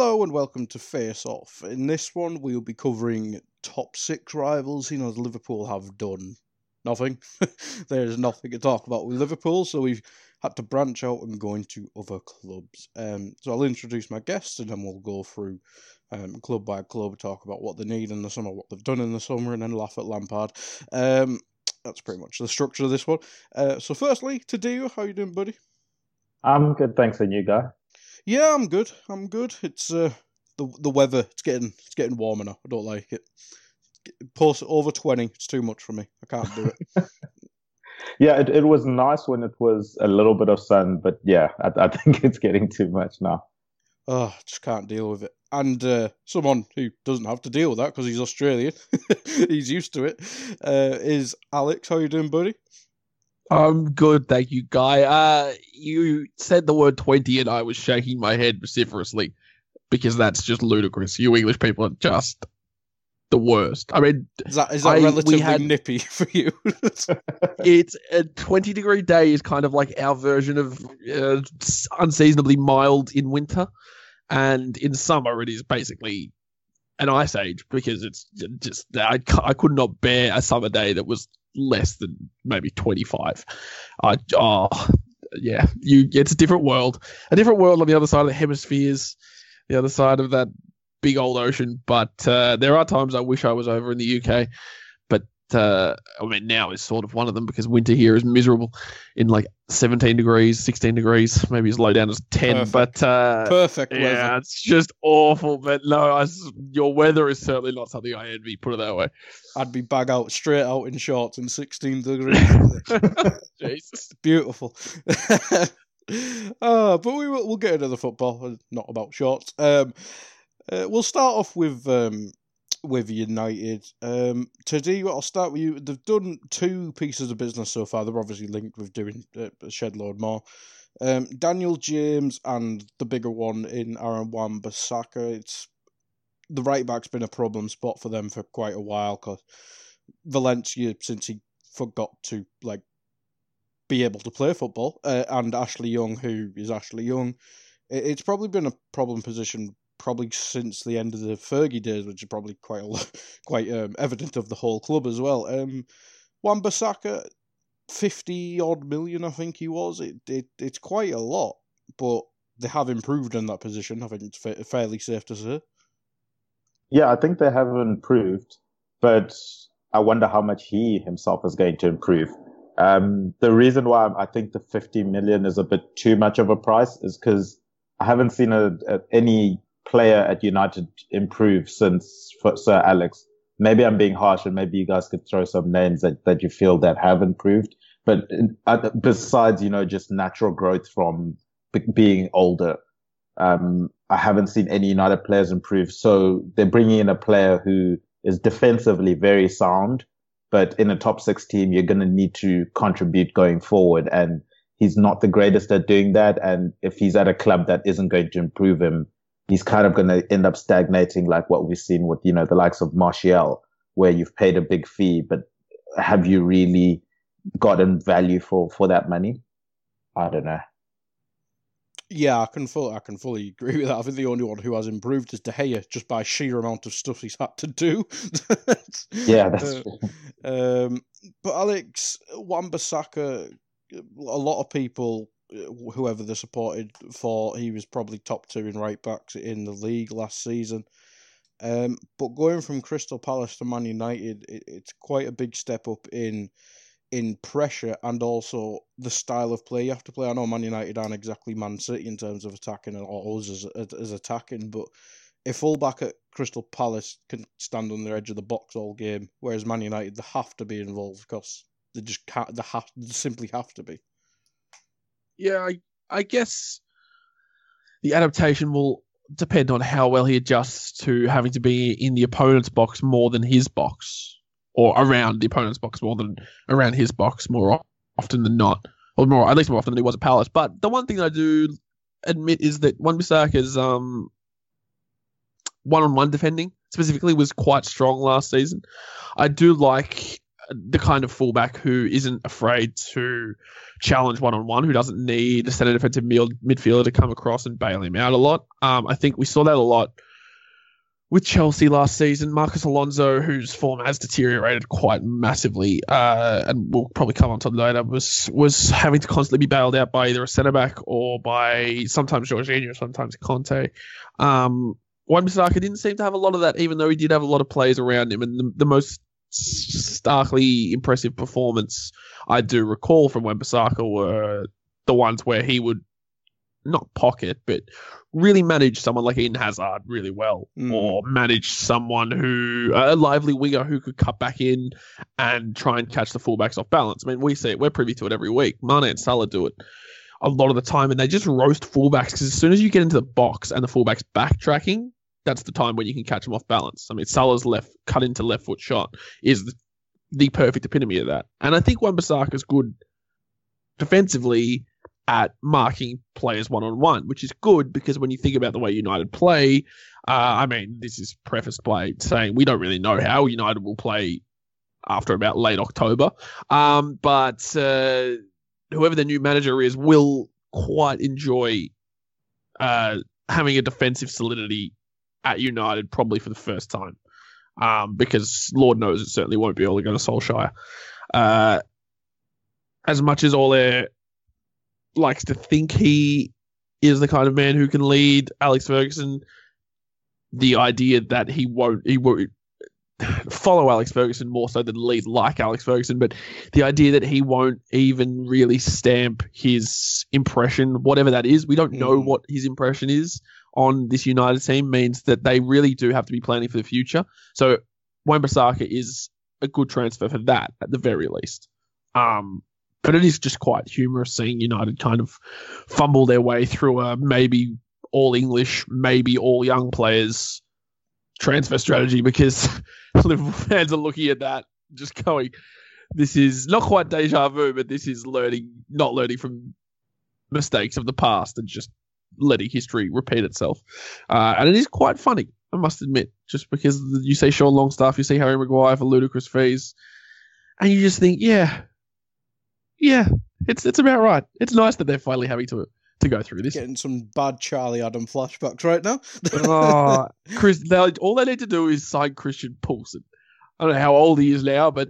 Hello and welcome to Face Off. In this one, we'll be covering top six rivals. You know, Liverpool have done nothing. There's nothing to talk about with Liverpool, so we've had to branch out and go into other clubs. Um, so I'll introduce my guests and then we'll go through um, club by club, talk about what they need in the summer, what they've done in the summer, and then laugh at Lampard. Um, that's pretty much the structure of this one. Uh, so, firstly, to Tadiwa, how you doing, buddy? I'm good, thanks. And you, guy? Yeah, I'm good. I'm good. It's uh the the weather. It's getting it's getting warmer now. I don't like it. Post over twenty. It's too much for me. I can't do it. Yeah, it, it was nice when it was a little bit of sun, but yeah, I, I think it's getting too much now. oh, just can't deal with it. And uh, someone who doesn't have to deal with that because he's Australian, he's used to it. Uh, is Alex? How you doing, buddy? I'm good, thank you, Guy. Uh, you said the word 20 and I was shaking my head vociferously because that's just ludicrous. You English people are just the worst. I mean, Is that is that I- relatively had- nippy for you? it's a 20 degree day is kind of like our version of uh, unseasonably mild in winter. And in summer, it is basically an ice age because it's just, I, I could not bear a summer day that was less than maybe 25. I, oh, yeah, you, it's a different world. A different world on the other side of the hemispheres, the other side of that big old ocean. But uh, there are times I wish I was over in the UK. Uh, I mean, now is sort of one of them because winter here is miserable in like 17 degrees, 16 degrees, maybe as low down as 10. Perfect. But uh, Perfect weather. yeah, it's just awful. But no, I your weather is certainly not something I envy. Put it that way. I'd be bag out straight out in shorts in sixteen degrees. Jesus. Beautiful. uh, but we will we'll get into the football, uh, not about shorts. Um, uh, we'll start off with um, with United. Um, Tadiwa, I'll start with you. They've done two pieces of business so far. They're obviously linked with doing uh, a shed load more. Um, Daniel James and the bigger one in Aaron Wan-Bissaka. It's the right back's been a problem spot for them for quite a while because Valencia, since he forgot to like be able to play football, uh, and Ashley Young, who is Ashley Young, it, it's probably been a problem position probably since the end of the Fergie days, which is probably quite lot, quite um, evident of the whole club as well. Um, Wan-Bissaka, fifty odd million, I think he was. It, it it's quite a lot, but they have improved in that position. I think it's fa- fairly safe to say. Yeah, I think they have improved, but I wonder how much he himself is going to improve. Um, the reason why I think the 50 million is a bit too much of a price is because I haven't seen a, a, any player at United improve since Sir Alex. Maybe I'm being harsh and maybe you guys could throw some names that, that you feel that have improved. But besides, you know, just natural growth from being older, um, I haven't seen any United players improve. So they're bringing in a player who is defensively very sound, but in a top six team, you're going to need to contribute going forward. And he's not the greatest at doing that. And if he's at a club that isn't going to improve him, he's kind of going to end up stagnating like what we've seen with, you know, the likes of Martial, where you've paid a big fee, but have you really gotten value for, for that money? I don't know. Yeah, I can fully, I can fully agree with that. I think the only one who has improved is De Gea, just by sheer amount of stuff he's had to do. Yeah, that's Uh, um, but Alex Wan-Bissaka, a lot of people, whoever they supported, for, he was probably top two in right backs in the league last season. Um, but going from Crystal Palace to Man United, it, it's quite a big step up in in pressure and also the style of play you have to play. I know Man United aren't exactly Man City in terms of attacking or us as, as attacking, but a fullback at Crystal Palace can stand on the edge of the box all game, whereas Man United they have to be involved because they just can't. They have they simply have to be. Yeah, I, I guess the adaptation will depend on how well he adjusts to having to be in the opponent's box more than his box, or around the opponent's box more than around his box more often than not, or more at least more often than he was at Palace. But the one thing I do admit is that Wan Bissaka's um one-on-one defending specifically was quite strong last season. I do like the kind of fullback who isn't afraid to challenge one on one, who doesn't need a centre defensive mid- midfielder to come across and bail him out a lot. Um, I think we saw that a lot with Chelsea last season. Marcos Alonso, whose form has deteriorated quite massively, uh, and we'll probably come on to later, was was having to constantly be bailed out by either a centre back or by sometimes Jorginho, sometimes Kante. Um, Wan Bissaka didn't seem to have a lot of that, even though he did have a lot of players around him. And the, the most starkly impressive performance I do recall from Wan Bissaka were the ones where he would not pocket, but really manage someone like Eden Hazard really well, Mm. or manage someone who a lively winger who could cut back in and try and catch the fullbacks off balance. I mean, we see it; we're privy to it every week. Mane and Salah do it a lot of the time, and they just roast fullbacks because as soon as you get into the box and the fullbacks backtracking, that's the time when you can catch them off balance. I mean, Salah's left cut into left foot shot is the, the perfect epitome of that, and I think Wan is good defensively at marking players one on one, which is good because when you think about the way United play, uh, I mean, this is prefaced by saying we don't really know how United will play after about late October, um, but uh, whoever the new manager is will quite enjoy uh, having a defensive solidity at United probably for the first time. Um, because Lord knows it certainly won't be Ole Gunnar Solskjaer. Uh, as much as Ole likes to think he is the kind of man who can lead Alex Ferguson, the idea that he won't he won't follow Alex Ferguson more so than lead like Alex Ferguson, but the idea that he won't even really stamp his impression, whatever that is, we don't know Mhm. what his impression is on this United team, means that they really do have to be planning for the future. So Bissaka is a good transfer for that at the very least. Um, but it is just quite humorous seeing United kind of fumble their way through a maybe all English, maybe all young players transfer strategy because Liverpool fans are looking at that just going, this is not quite deja vu, but this is learning, not learning from mistakes of the past and just letting history repeat itself. Uh, and it is quite funny, I must admit, just because you say Sean Longstaff, you see Harry Maguire for ludicrous fees, and you just think, yeah, yeah, it's it's about right. It's nice that they're finally having to to go through this. Getting some bad Charlie Adam flashbacks right now. oh, Chris, they, all they need to do is sign Christian Poulsen. I don't know how old he is now, but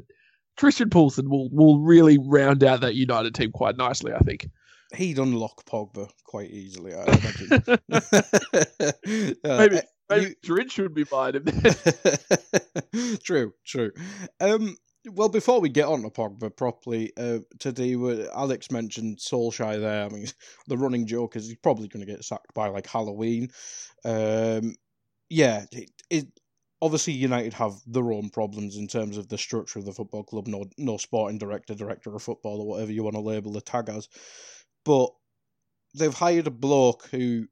Christian Poulsen will will really round out that United team quite nicely, I think. He'd unlock Pogba quite easily, I imagine. Uh, Maybe maybe you- Madrid should be buying him. true, true. Um, well, before we get on to Pogba properly, uh, today Alex mentioned Solskjaer there. I mean, the running joke is he's probably going to get sacked by like Halloween. Um, yeah, it, it obviously United have their own problems in terms of the structure of the football club. No, no sporting director, director of football, or whatever you want to label the tag as. But they've hired a bloke who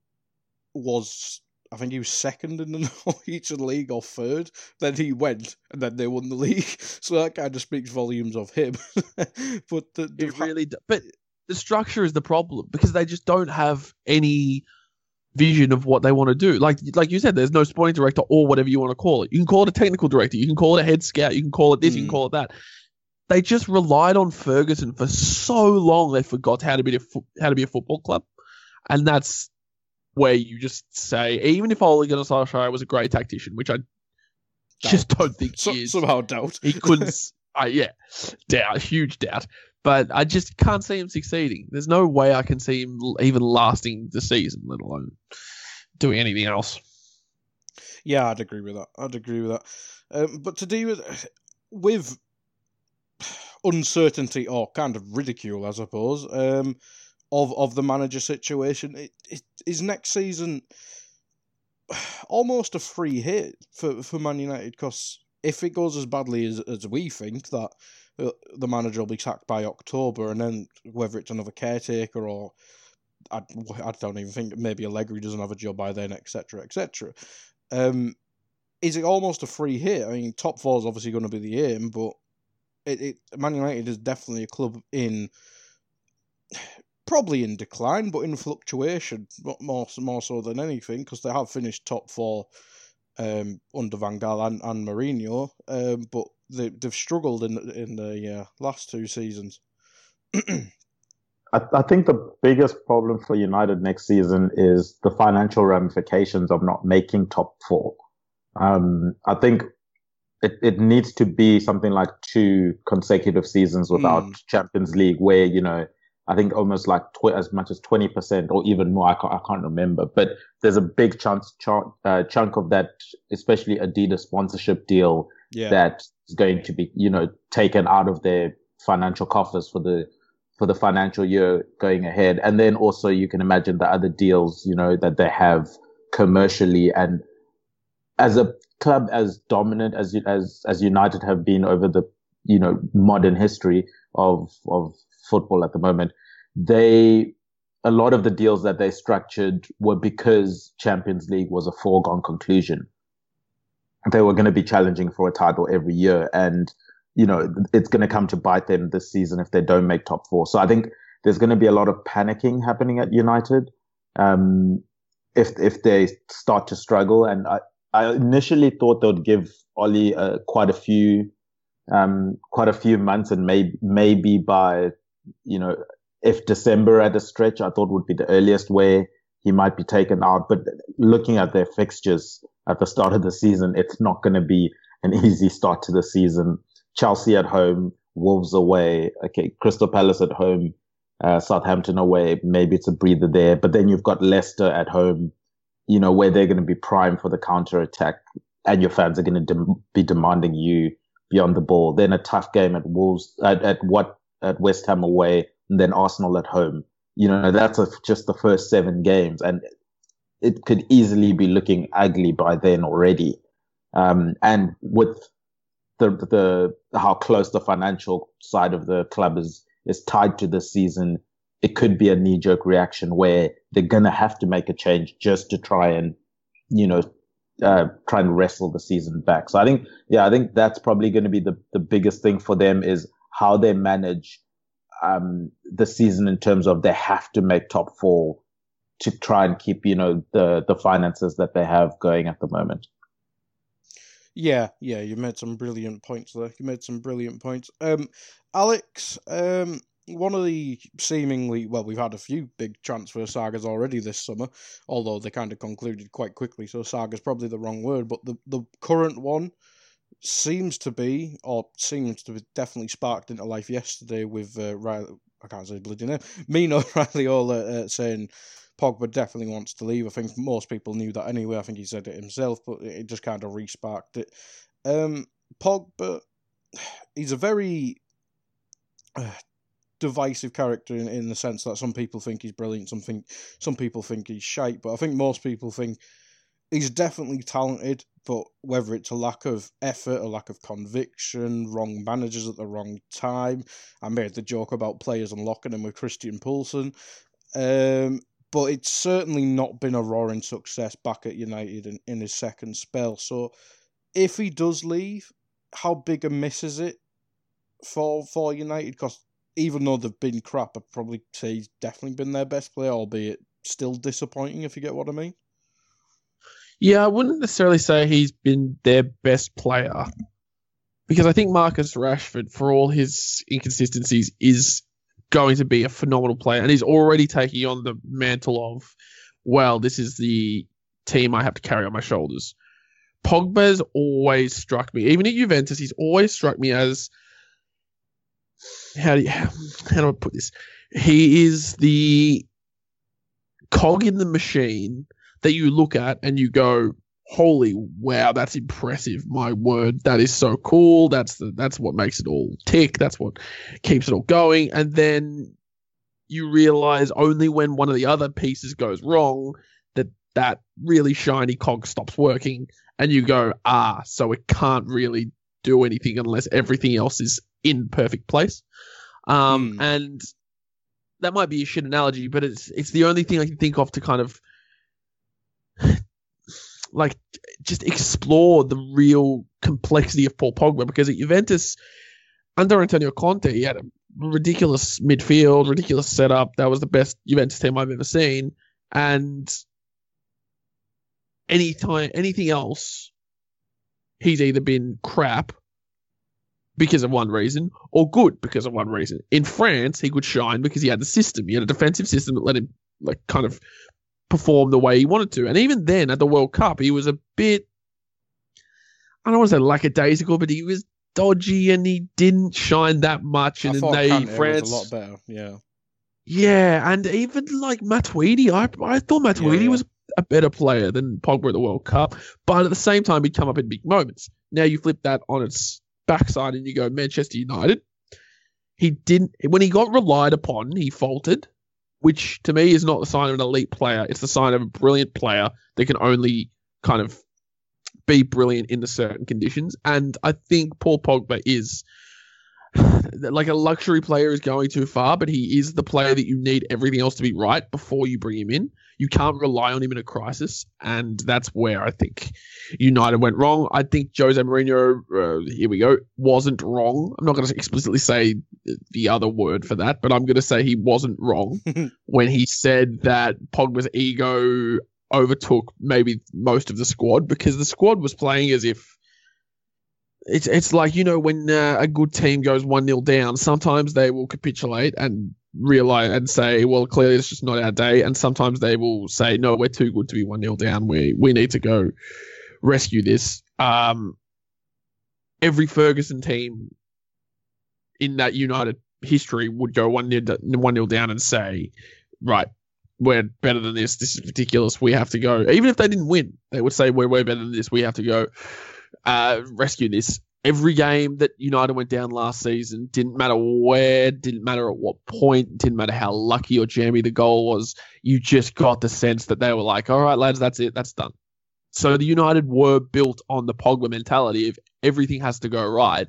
was I think he was second in the Norwegian league or third. Then he went, and then they won the league. So that kind of speaks volumes of him. but the, It really, do- but the structure is the problem because they just don't have any vision of what they want to do. Like like you said, there's no sporting director or whatever you want to call it. You can call it a technical director, you can call it a head scout, you can call it this, you Mm. can call it that. They just relied on Ferguson for so long they forgot how to be a fo- how to be a football club, and that's where you just say, even if Ole Gunnar Solskjaer was a great tactician, which I just don't think so, he is somehow doubt. he couldn't. uh, yeah, doubt, huge doubt. But I just can't see him succeeding. There's no way I can see him even lasting the season, let alone doing anything else. Yeah, I'd agree with that. I'd agree with that. Um, but to do with with uncertainty or kind of ridicule, I suppose, um, of of the manager situation, it, it is next season almost a free hit for for Man United because if it goes as badly as as we think that. Uh, the manager will be sacked by October, and then whether it's another caretaker or I, I don't even think maybe Allegri doesn't have a job by then, etc., etc. Um, is it almost a free hit? I mean, top four is obviously going to be the aim, but it, it Man United is definitely a club in probably in decline, but in fluctuation, more more so than anything, because they have finished top four um, under Van Gaal and, and Mourinho, um, but they, they've struggled in in the uh, last two seasons. I, think the biggest problem for United next season is the financial ramifications of not making top four. Um, I think it, it needs to be something like two consecutive seasons without Mm. Champions League, where you know I think almost like tw- as much as twenty percent or even more. I can't, I can't remember, but there's a big chance ch- uh, chunk of that, especially Adidas sponsorship deal, Yeah, that is going to be you know taken out of their financial coffers for the for the financial year going ahead, and then also you can imagine the other deals you know that they have commercially and as a club as dominant as as as United have been over the you know modern history of of football at the moment, they a lot of the deals that they structured were because Champions League was a foregone conclusion. They were going to be challenging for a title every year, and you know it's going to come to bite them this season if they don't make top four. So I think there's going to be a lot of panicking happening at United um, if if they start to struggle. And I, I initially thought they would give Ollie uh, quite a few um, quite a few months, and maybe maybe by you know if December at a stretch, I thought would be the earliest where he might be taken out. But looking at their fixtures at the start of the season, it's not going to be an easy start to the season. Chelsea at home, Wolves away, okay, Crystal Palace at home, uh, Southampton away. Maybe it's a breather there, but then you've got Leicester at home, you know, where they're going to be primed for the counter attack, and your fans are going to dem- be demanding you beyond the ball. Then a tough game at Wolves at, at what at West Ham away, and then Arsenal at home. You know, that's a, just the first seven games, and it could easily be looking ugly by then already. Um, and with the the how close the financial side of the club is is tied to this season, it could be a knee jerk reaction where they're gonna have to make a change just to try and you know uh, try and wrestle the season back. So I think yeah, I think that's probably going to be the the biggest thing for them is how they manage um, the season in terms of they have to make top four to try and keep you know the the finances that they have going at the moment. Yeah, yeah, you made some brilliant points there. You made some brilliant points. Um, Alex, um, one of the seemingly well, we've had a few big transfer sagas already this summer, although they kind of concluded quite quickly. So saga's probably the wrong word, but the the current one seems to be, or seems to be definitely sparked into life yesterday with uh, Riley. I can't say his bloody name. Mino Raiola uh, saying Pogba definitely wants to leave. I think most people knew that anyway. I think he said it himself, but it just kind of resparked it. Um, Pogba, he's a very uh, divisive character in, in the sense that some people think he's brilliant, some think some people think he's shite, but I think most people think he's definitely talented. But whether it's a lack of effort, a lack of conviction, wrong managers at the wrong time, I made the joke about players unlocking him with Christian Poulsen. Um, but it's certainly not been a roaring success back at United in, in his second spell. So if he does leave, how big a miss is it for for United? Because even though they've been crap, I'd probably say he's definitely been their best player, albeit still disappointing, if you get what I mean. Yeah, I wouldn't necessarily say he's been their best player because I think Marcus Rashford, for all his inconsistencies, is going to be a phenomenal player, and he's already taking on the mantle of, well, this is the team I have to carry on my shoulders. Pogba's always struck me, even at Juventus, he's always struck me as how do you, how do I put this? He is the cog in the machine that you look at and you go, "Holy wow, that's impressive! My word, that is so cool. That's the that's what makes it all tick. That's what keeps it all going." And then you realize only when one of the other pieces goes wrong that that really shiny cog stops working, and you go, "Ah, so it can't really do anything unless everything else is in perfect place." Um, Hmm. and that might be a shit analogy, but it's it's the only thing I can think of to kind of like just explore the real complexity of Paul Pogba because at Juventus under Antonio Conte he had a ridiculous midfield, ridiculous setup. That was the best Juventus team I've ever seen, and anytime anything else, he's either been crap because of one reason or good because of one reason. In France, he could shine because he had the system. He had a defensive system that let him like kind of perform the way he wanted to. And even then at the World Cup, he was a bit I don't want to say lackadaisical, but he was dodgy and he didn't shine that much. And thought they Kante France was a lot better. Yeah. yeah, and even like Matuidi, I I thought Matuidi Yeah. was a better player than Pogba at the World Cup, but at the same time he'd come up in big moments. Now you flip that on its backside and you go Manchester United. He didn't when he got relied upon, he faltered, which to me is not the sign of an elite player. It's the sign of a brilliant player that can only kind of be brilliant in the certain conditions. And I think Paul Pogba is like a luxury player is going too far, but he is the player that you need everything else to be right before you bring him in. You can't rely on him in a crisis, and that's where I think United went wrong. I think Jose Mourinho, uh, here we go, wasn't wrong. I'm not going to explicitly say the other word for that, but I'm going to say he wasn't wrong when he said that Pogba's ego overtook maybe most of the squad because the squad was playing as if it's it's like you know when uh, a good team goes one 0 down, sometimes they will capitulate and realize and say, well, clearly it's just not our day, and sometimes they will say, no, we're too good to be one 0 down. We we need to go rescue this. Um, every Ferguson team in that United history would go one 0 one 0 down and say, right. We're better than this. This is ridiculous. We have to go. Even if they didn't win, they would say we're way better than this. We have to go uh, rescue this. Every game that United went down last season didn't matter where, didn't matter at what point, didn't matter how lucky or jammy the goal was. You just got the sense that they were like, "All right, lads, that's it, that's done." So the United were built on the Pogba mentality of everything has to go right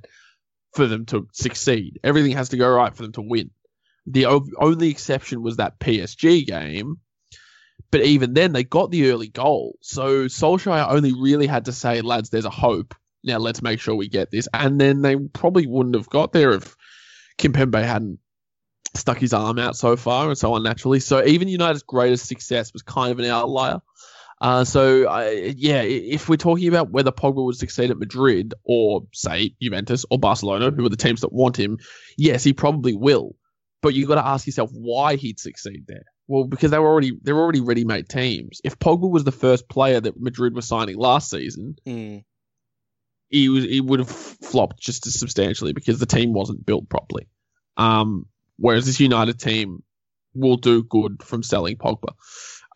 for them to succeed. Everything has to go right for them to win. The o- only exception was that PSG game, but even then they got the early goal. So Solskjaer only really had to say, lads, there's a hope. Now let's make sure we get this. And then they probably wouldn't have got there if Kimpembe hadn't stuck his arm out so far and so unnaturally. So even United's greatest success was kind of an outlier. Uh, so yeah, if we're talking about whether Pogba would succeed at Madrid or say Juventus or Barcelona, who are the teams that want him, yes, he probably will. But you've got to ask yourself why he'd succeed there. Well, because they were already they're already ready-made teams. If Pogba was the first player that Madrid was signing last season, Mm. he was he would have flopped just as substantially because the team wasn't built properly. Um, whereas this United team will do good from selling Pogba.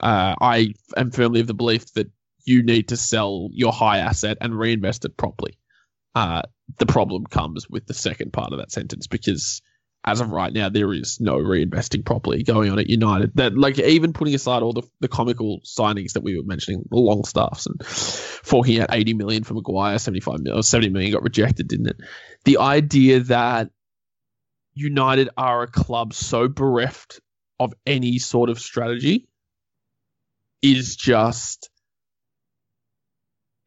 Uh, I am firmly of the belief that you need to sell your high asset and reinvest it properly. Uh, the problem comes with the second part of that sentence because as of right now, there is no reinvesting properly going on at United. That like even putting aside all the, the comical signings that we were mentioning, the long staffs and forking out 80 million for Maguire, 75 million, or 70 million got rejected, didn't it? The idea that United are a club so bereft of any sort of strategy is just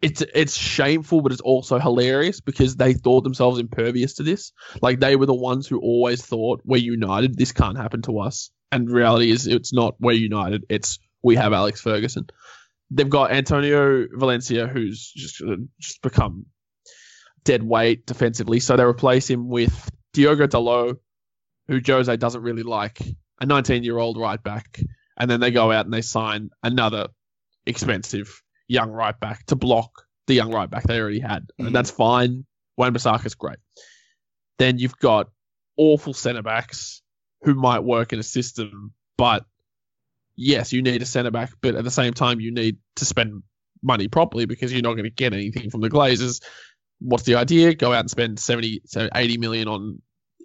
it's it's shameful, but it's also hilarious because they thought themselves impervious to this. Like they were the ones who always thought we're united. This can't happen to us. And reality is, it's not we're united. It's we have Alex Ferguson. They've got Antonio Valencia, who's just uh, just become dead weight defensively. So they replace him with Diogo Dalot, who Jose doesn't really like, a 19 year old right back. And then they go out and they sign another expensive young right back to block the young right back they already had. Mhm. And that's fine. Wan-Bissaka's great. Then you've got awful centre backs who might work in a system, but yes, you need a centre back, but at the same time, you need to spend money properly because you're not going to get anything from the Glazers. What's the idea? Go out and spend 70, so 80 million on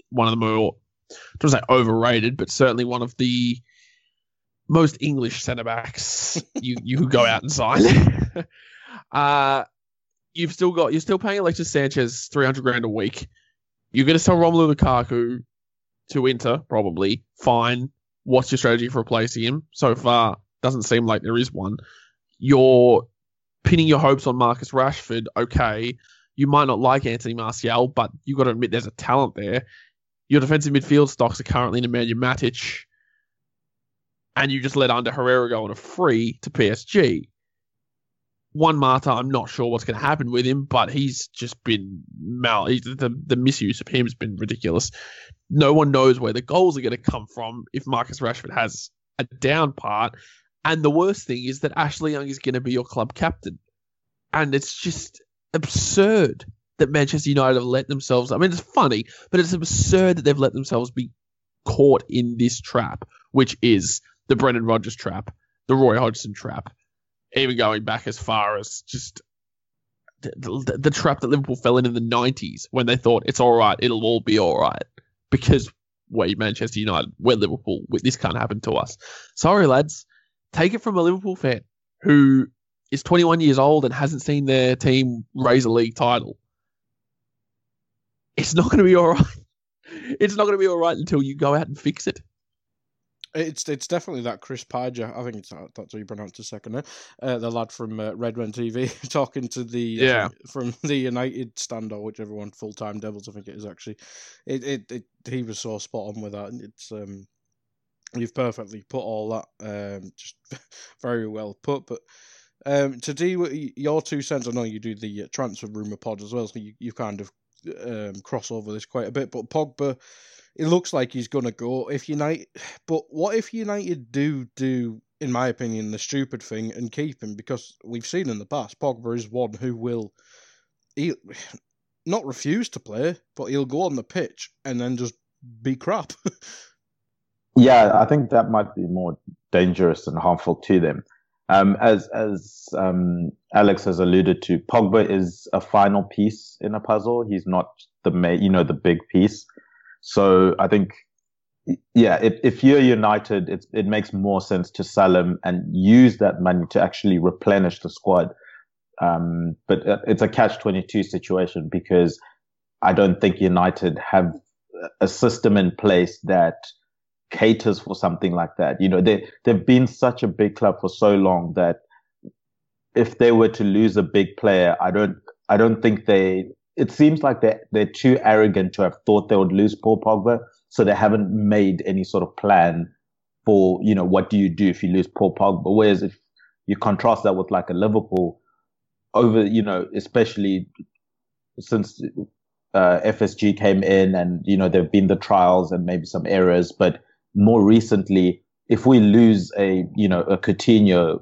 one of the more, I don't say overrated, but certainly one of the most English centre backs you, you could go out and sign. uh, you've still got, you're still paying Alexis Sanchez 300 grand a week. You're going to sell Romelu Lukaku to Inter, probably. Fine. what's your strategy for replacing him? So far, doesn't seem like there is one. You're pinning your hopes on Marcus Rashford. Okay, you might not like Anthony Martial, but you've got to admit there's a talent there. Your defensive midfield stocks are currently in Nemanja Matic, and you just let Ander Herrera go on a free to PSG. Juan Mata, I'm not sure what's going to happen with him, but he's just been mal. The the misuse of him has been ridiculous. No one knows where the goals are going to come from if Marcus Rashford has a down part. And the worst thing is that Ashley Young is going to be your club captain, and it's just absurd that Manchester United have let themselves. I mean, it's funny, but it's absurd that they've let themselves be caught in this trap, which is the Brendan Rodgers trap, the Roy Hodgson trap, even going back as far as just the, the, the trap that Liverpool fell in in the 90s when they thought it's all right, it'll all be all right because we're Manchester United, we're Liverpool, this can't happen to us. Sorry, lads. Take it from a Liverpool fan who is 21 years old and hasn't seen their team raise a league title. It's not going to be all right. It's not going to be all right until you go out and fix it. It's it's definitely that Chris Pajak. I think it's that's how you pronounce his second name. Uh, the lad from uh, Redmen TV talking to the Yeah. from the United stand or whichever one full time Devils. I think it is actually. It, it it he was so spot on with that. It's um you've perfectly put all that um just very well put. But um to do your two cents, I know you do the uh, transfer rumor pod as well, so you you kind of um cross over this quite a bit. But Pogba it looks like he's gonna go if United. But what if United do do, in my opinion, the stupid thing and keep him? Because we've seen in the past, Pogba is one who will, he not refuse to play, but he'll go on the pitch and then just be crap. Yeah, I think that might be more dangerous and harmful to them. Um, as as um, Alex has alluded to, Pogba is a final piece in a puzzle. He's not the ma- you know the big piece. So I think, yeah, if, if you're United, it it makes more sense to sell him and use that money to actually replenish the squad. Um, but uh, it's a catch twenty two situation because I don't think United have a system in place that caters for something like that. You know, they they've been such a big club for so long that if they were to lose a big player, I don't I don't think they it seems like they're, they're too arrogant to have thought they would lose Paul Pogba, so they haven't made any sort of plan for, you know, what do you do if you lose Paul Pogba? Whereas if you contrast that with like a Liverpool over, you know, especially since uh, FSG came in and, you know, there have been the trials and maybe some errors, but more recently, if we lose a, you know, a Coutinho,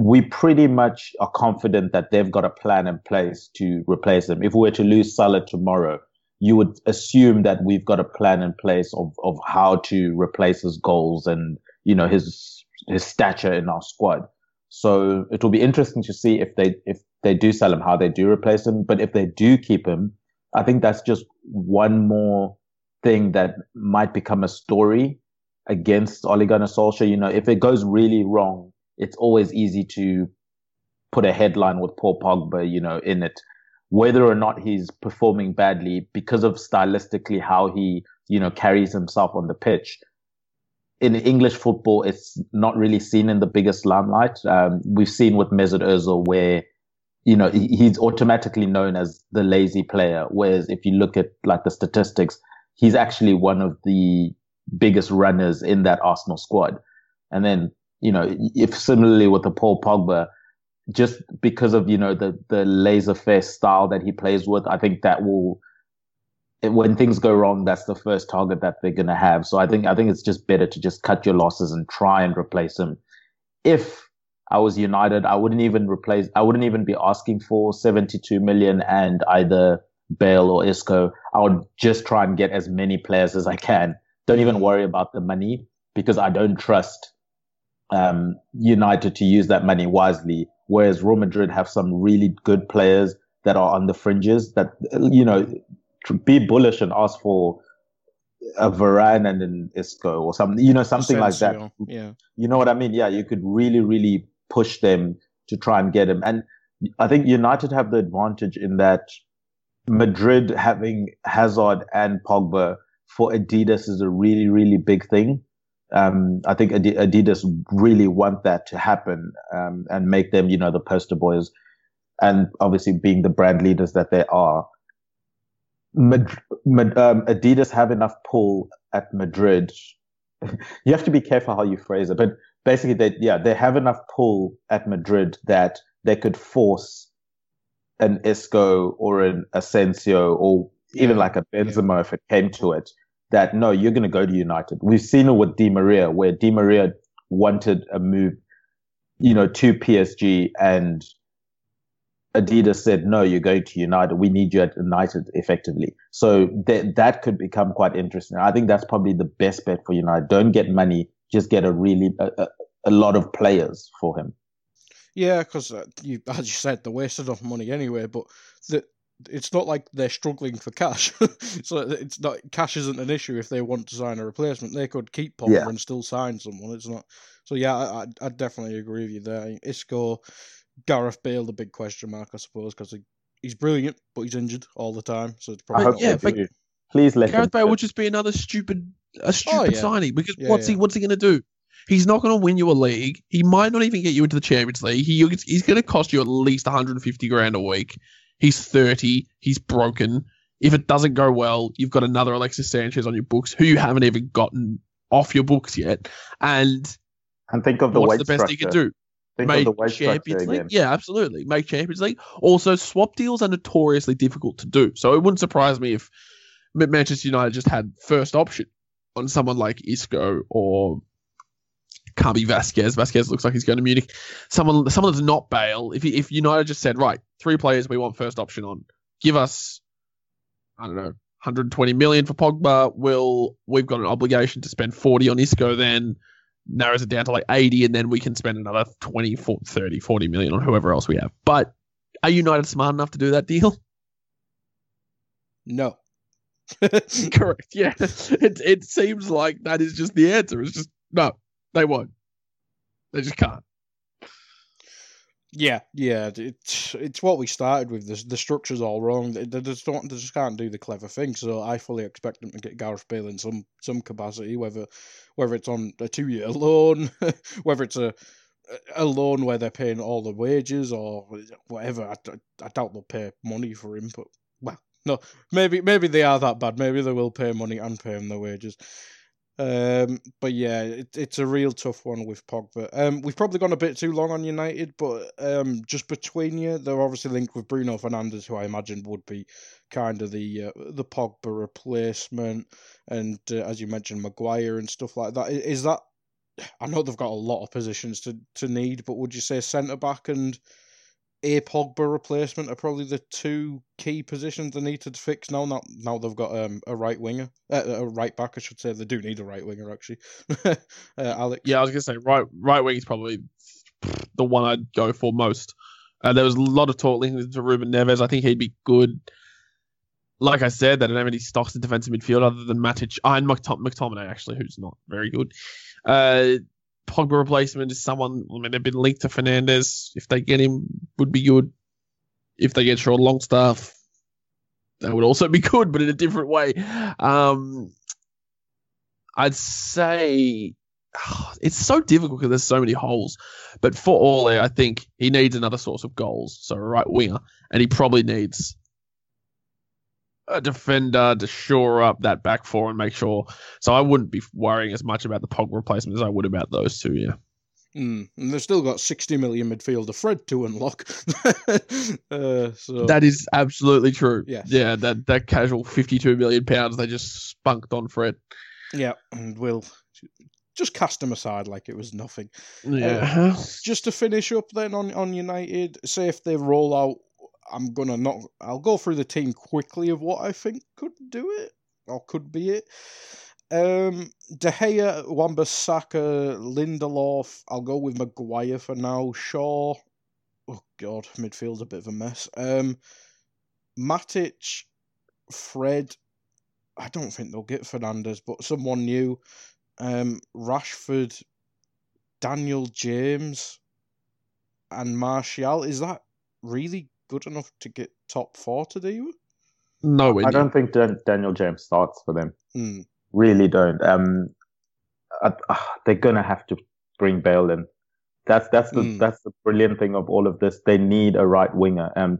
we pretty much are confident that they've got a plan in place to replace him. If we were to lose Salah tomorrow, you would assume that we've got a plan in place of, of how to replace his goals and, you know, his, his stature in our squad. So it will be interesting to see if they, if they do sell him, how they do replace him. But if they do keep him, I think that's just one more thing that might become a story against Ole Gunnar Solskjaer. You know, if it goes really wrong, it's always easy to put a headline with Paul Pogba, you know, in it, whether or not he's performing badly because of stylistically how he, you know, carries himself on the pitch. In English football, it's not really seen in the biggest limelight. Um, we've seen with Mesut Ozil where, you know, he's automatically known as the lazy player. Whereas if you look at like the statistics, he's actually one of the biggest runners in that Arsenal squad. And then, you know, if similarly with the Paul Pogba, just because of, you know, the, the laissez-faire style that he plays with, I think that will, when things go wrong, that's the first target that they're going to have. So I think, I think it's just better to just cut your losses and try and replace him. If I was United, I wouldn't even replace, I wouldn't even be asking for 72 million and either Bale or Isco. I would just try and get as many players as I can. Don't even worry about the money because I don't trust um, United to use that money wisely. Whereas Real Madrid have some really good players that are on the fringes that, you know, to be bullish and ask for a Varane and an Isco or something, you know, something like that Yeah. you know what I mean? Yeah, you could really, really push them to try and get him. And I think United have the advantage in that Madrid having Hazard and Pogba for Adidas is a really, really big thing. Um, I think Adidas really want that to happen um, and make them, you know, the poster boys, and obviously being the brand leaders that they are. Mad- Mad- um, Adidas have enough pull at Madrid. you have to be careful how you phrase it, but basically, they yeah they have enough pull at Madrid that they could force an Isco or an Asensio or even like a Benzema if it came to it. That no, you're going to go to United. We've seen it with Di Maria, where Di Maria wanted a move, you know, to PSG, and Adidas said, no, you're going to United. We need you at United effectively. So that that could become quite interesting. I think that's probably the best bet for United. Don't get money, just get a really a, a, lot of players for him. Yeah, because uh, you, as you said, they wasted enough money anyway. But the, it's not like they're struggling for cash. so it's not cash isn't an issue if they want to sign a replacement. They could keep Pogba Yeah. and still sign someone. It's not. So yeah, I, I, I definitely agree with you there. Isco, Gareth Bale, the big question mark, I suppose, because he, he's brilliant, but he's injured all the time. So it's I probably hope not yeah, but- Please let Gareth him Bale would just be another stupid, a oh, stupid yeah. signing because Yeah, what's yeah. he what's he going to do? He's not going to win you a league. He might not even get you into the Champions League. He, he's going to cost you at least 150 grand a week. He's 30. He's broken. If it doesn't go well, you've got another Alexis Sanchez on your books who you haven't even gotten off your books yet. And and think of the what's the best structure. he can do? Think Make of the Champions League? again. Yeah, absolutely. Make Champions League. Also, swap deals are notoriously difficult to do. So it wouldn't surprise me if Manchester United just had first option on someone like Isco or can't be Vasquez. Vasquez looks like he's going to Munich. Someone, someone that's not Bale. If if United just said, right, three players we want first option on, give us, I don't know, 120 million for Pogba. We'll we've got an obligation to spend 40 on Isco. Then narrows it down to like 80, and then we can spend another 20, 40, 30, 40 million on whoever else we have. But are United smart enough to do that deal? No. Correct. Yeah. It it seems like that is just the answer. It's just no, they won't. They just can't. Yeah, yeah, it's it's what we started with. The the structure's all wrong. They, they just don't, they just can't do the clever thing. So I fully expect them to get Gareth Bale in some some capacity, whether whether it's on a two year loan, whether it's a a loan where they're paying all the wages or whatever. I, I doubt they'll pay money for him, but well, no, maybe maybe they are that bad. Maybe they will pay money and pay him the wages. Um, but yeah, it, it's a real tough one with Pogba. Um, we've probably gone a bit too long on United, but um, just between you, they're obviously linked with Bruno Fernandes, who I imagined would be kind of the uh, the Pogba replacement, and uh, as you mentioned, Maguire and stuff like that. Is that? I know they've got a lot of positions to to need, but would you say centre back and a Pogba replacement are probably the two key positions they need to fix now. Now, now they've got um, a right winger, uh, a right back, I should say. They do need a right winger actually. uh, Alex. Yeah, I was gonna say right right wing is probably the one I'd go for most. Uh, there was a lot of talk linked to Ruben Neves. I think he'd be good. Like I said, they don't have any stocks in defensive midfield other than Matic ah, and McTom- McTominay, actually, who's not very good. Uh, Pogba replacement is someone. I mean, they've been linked to Fernandes. If they get him, would be good. If they get Short Longstaff, that would also be good, but in a different way. Um, I'd say it's so difficult because there's so many holes. But for Ole, I think he needs another source of goals, so a right winger, and he probably needs a defender to shore up that back four and make sure. So I wouldn't be worrying as much about the Pogba replacement as I would about those two. Yeah. Mm, and they've still got 60 million midfielder Fred to unlock. uh, so That is absolutely true. Yes. Yeah, that that casual 52 million pounds they just spunked on Fred. yeah, and we'll just cast him aside like it was nothing. Yeah. Just to finish up then on, on United, say if they roll out, I'm gonna not. I'll go through the team quickly of what I think could do it or could be it. Um, De Gea, Wan-Bissaka, Lindelof. I'll go with Maguire for now. Shaw. Oh God, midfield's a bit of a mess. Um, Matic, Fred. I don't think they'll get Fernandes, but someone new. Um, Rashford, Daniel James, and Martial. Is that really good enough to get top four to do? no, I don't think Dan- Daniel James starts for them. Hmm. Really don't. Um, uh, uh, they're gonna have to bring Bale in. That's that's the Mm. that's the brilliant thing of all of this. They need a right winger. Um,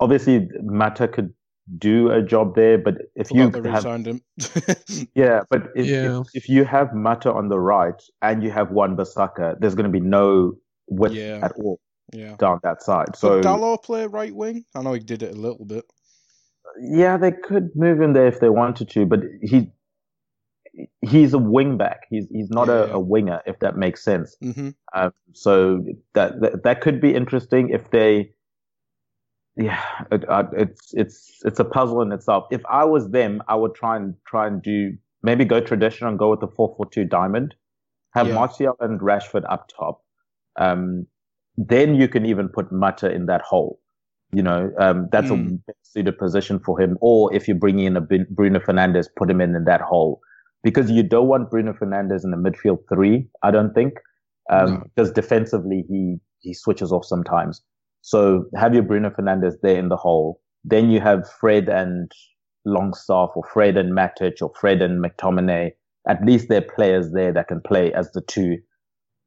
obviously Mata could do a job there, but if you Forgot they have re-signed him. yeah, but if, Yeah. if if you have Mata on the right and you have Wan-Bissaka, there's going to be no width Yeah. at all yeah. down that side. So So Dalot play right wing? I know he did it a little bit. yeah, they could move him there if they wanted to, but he he's a wing back. He's he's not Yeah. a, a winger, if that makes sense. hmm Um, so that, that that could be interesting if they. Yeah, it, uh, it's it's it's a puzzle in itself. If I was them, I would try and try and do maybe go traditional and go with the four four two diamond. Have Yeah. Martial and Rashford up top. Um, then you can even put Mata in that hole. You know, um, that's Mm. a better suited position for him. Or if you're bringing in a Bruno Fernandes, put him in in that hole because you don't want Bruno Fernandes in the midfield three. I don't think um, No. because defensively he he switches off sometimes. So have your Bruno Fernandes there in the hole. Then you have Fred and Longstaff or Fred and Matic or Fred and McTominay. At least they're players there that can play as the two.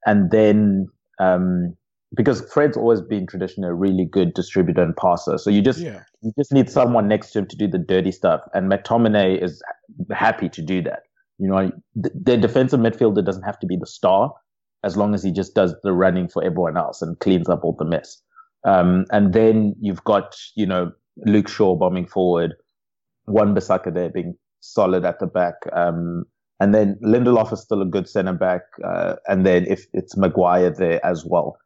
And then, um, because Fred's always been traditionally a really good distributor and passer. So you just, Yeah. you just need someone next to him to do the dirty stuff. And McTominay is happy to do that. You know, th- their defensive midfielder doesn't have to be the star as long as he just does the running for everyone else and cleans up all the mess. Um, and then you've got, you know, Luke Shaw bombing forward, Wan-Bissaka there being solid at the back. Um, and then Lindelof is still a good centre back. Uh, and then if it's Maguire there as well.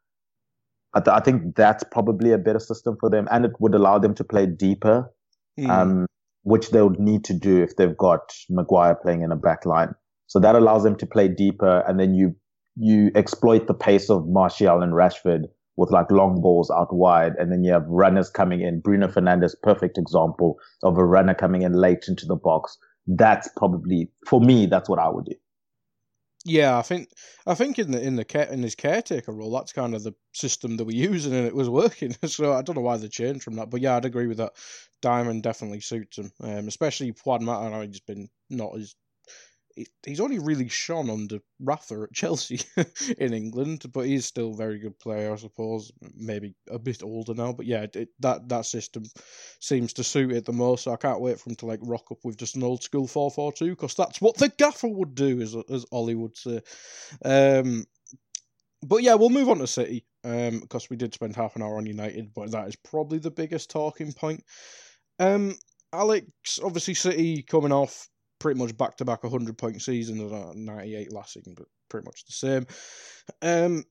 I, th- I think that's probably a better system for them and it would allow them to play deeper, Mm. um, which they'll need to do if they've got Maguire playing in a back line. So that allows them to play deeper and then you, you exploit the pace of Martial and Rashford with like long balls out wide. And then you have runners coming in. Bruno Fernandes, perfect example of a runner coming in late into the box. That's probably, for me, that's what I would do. Yeah, I think I think in the in the care, in his caretaker role, that's kind of the system that we're using, and it was working. So I don't know why they changed from that, but yeah, I'd agree with that. Diamond definitely suits him, um, especially Juan Mata. I know he's been not as he's only really shone under Rafa at Chelsea in England, but he's still a very good player, I suppose. Maybe a bit older now, but yeah, it, that that system seems to suit it the most. So I can't wait for him to like rock up with just an old school four four two because that's what the gaffer would do, as as Ollie would say. Um, but yeah, we'll move on to City um, because we did spend half an hour on United, but that is probably the biggest talking point. Um, Alex, obviously City coming off pretty much back to back 100 point season and uh, 98 last season, but pretty much the same. Um,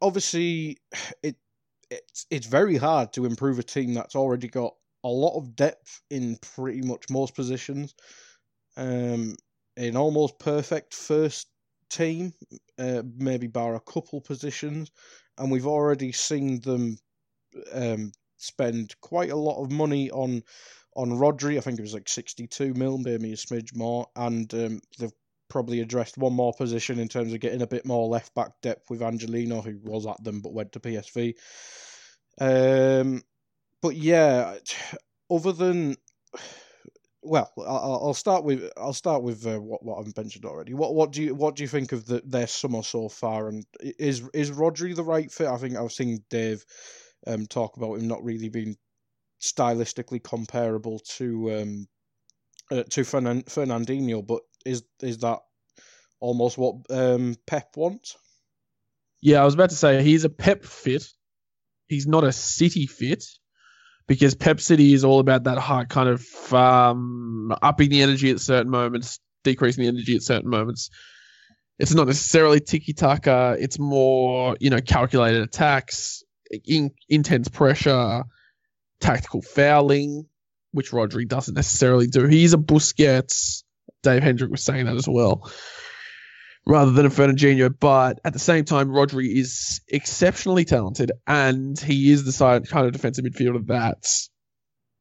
obviously, it it's it's very hard to improve a team that's already got a lot of depth in pretty much most positions. Um, an almost perfect first team, uh, maybe bar a couple positions, and we've already seen them um, spend quite a lot of money on on Rodri. I think it was like sixty two mil, maybe a smidge more, and um, they've probably addressed one more position in terms of getting a bit more left back depth with Angelino, who was at them but went to PSV. Um, but yeah, other than well, I'll, I'll start with I'll start with uh, what what I've mentioned already. What what do you what do you think of the, their summer so far? And is is Rodri the right fit? I think I've seen Dave um, talk about him not really being stylistically comparable to um, uh, to Fernan- Fernandinho, but is is that almost what um, Pep wants? Yeah, I was about to say he's a Pep fit. He's not a City fit because Pep City is all about that high kind of um, upping the energy at certain moments, decreasing the energy at certain moments. It's not necessarily tiki taka. It's more you know calculated attacks, in, intense pressure, tactical fouling, which Rodri doesn't necessarily do. He's a Busquets. Dave Hendrick was saying that as well rather than a Fernandinho. But at the same time, Rodri is exceptionally talented, and he is the kind of defensive midfielder that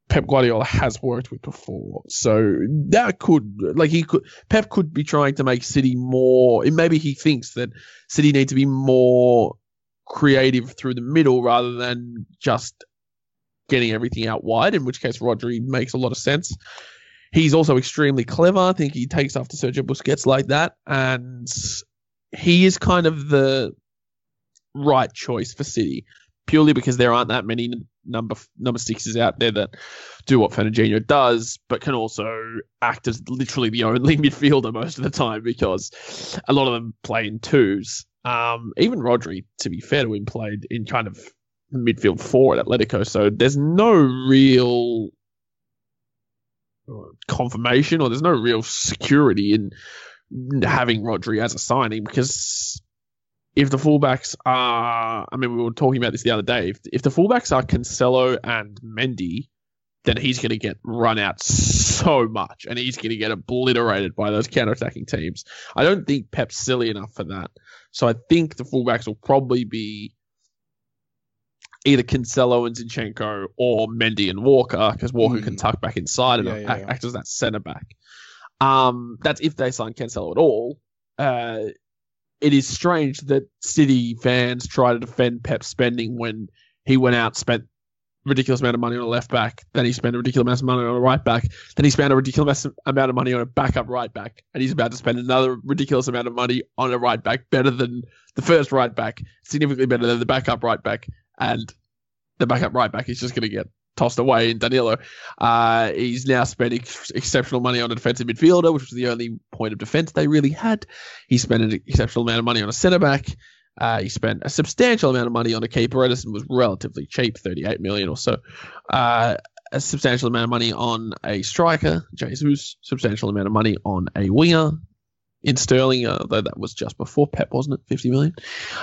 Pep Guardiola has worked with before. So that could, like, he could, Pep could be trying to make City more. Maybe he thinks that City need to be more creative through the middle rather than just getting everything out wide. In which case, Rodri makes a lot of sense. he's also extremely clever. I think he takes after Sergio Busquets like that, and he is kind of the right choice for City, purely because there aren't that many number number sixes out there that do what Fernandinho does, but can also act as literally the only midfielder most of the time because a lot of them play in twos. Um, even Rodri, to be fair to him, played in kind of midfield four at Atletico, so there's no real confirmation or there's no real security in having Rodri as a signing because if the fullbacks are, I mean, we were talking about this the other day. If, if the fullbacks are Cancelo and Mendy, then he's going to get run out so much and he's going to get obliterated by those counter-attacking teams. I don't think Pep's silly enough for that. So I think the fullbacks will probably be either Cancelo and Zinchenko or Mendy and Walker because Walker can Hmm. tuck back inside and Yeah, yeah, act, yeah. act as that centre back. Um, that's if they sign Cancelo at all. Uh, it is strange that City fans try to defend Pep's spending when he went out spent ridiculous amount of money on a left back, then he spent a ridiculous amount of money on a right back, then he spent a ridiculous amount of money on a backup right back, and he's about to spend another ridiculous amount of money on a right back, better than the first right back, significantly better than the backup right back, and the backup right back is just going to get tossed away in Danilo. Uh, he's now spent ex- exceptional money on a defensive midfielder, which was the only point of defense they really had. He spent an exceptional amount of money on a centre back. Uh, he spent a substantial amount of money on a keeper. Ederson was relatively cheap, 38 million or so. Uh, a substantial amount of money on a striker, Jesus. Substantial amount of money on a winger in Sterling, uh, though that was just before Pep, wasn't it? 50 million.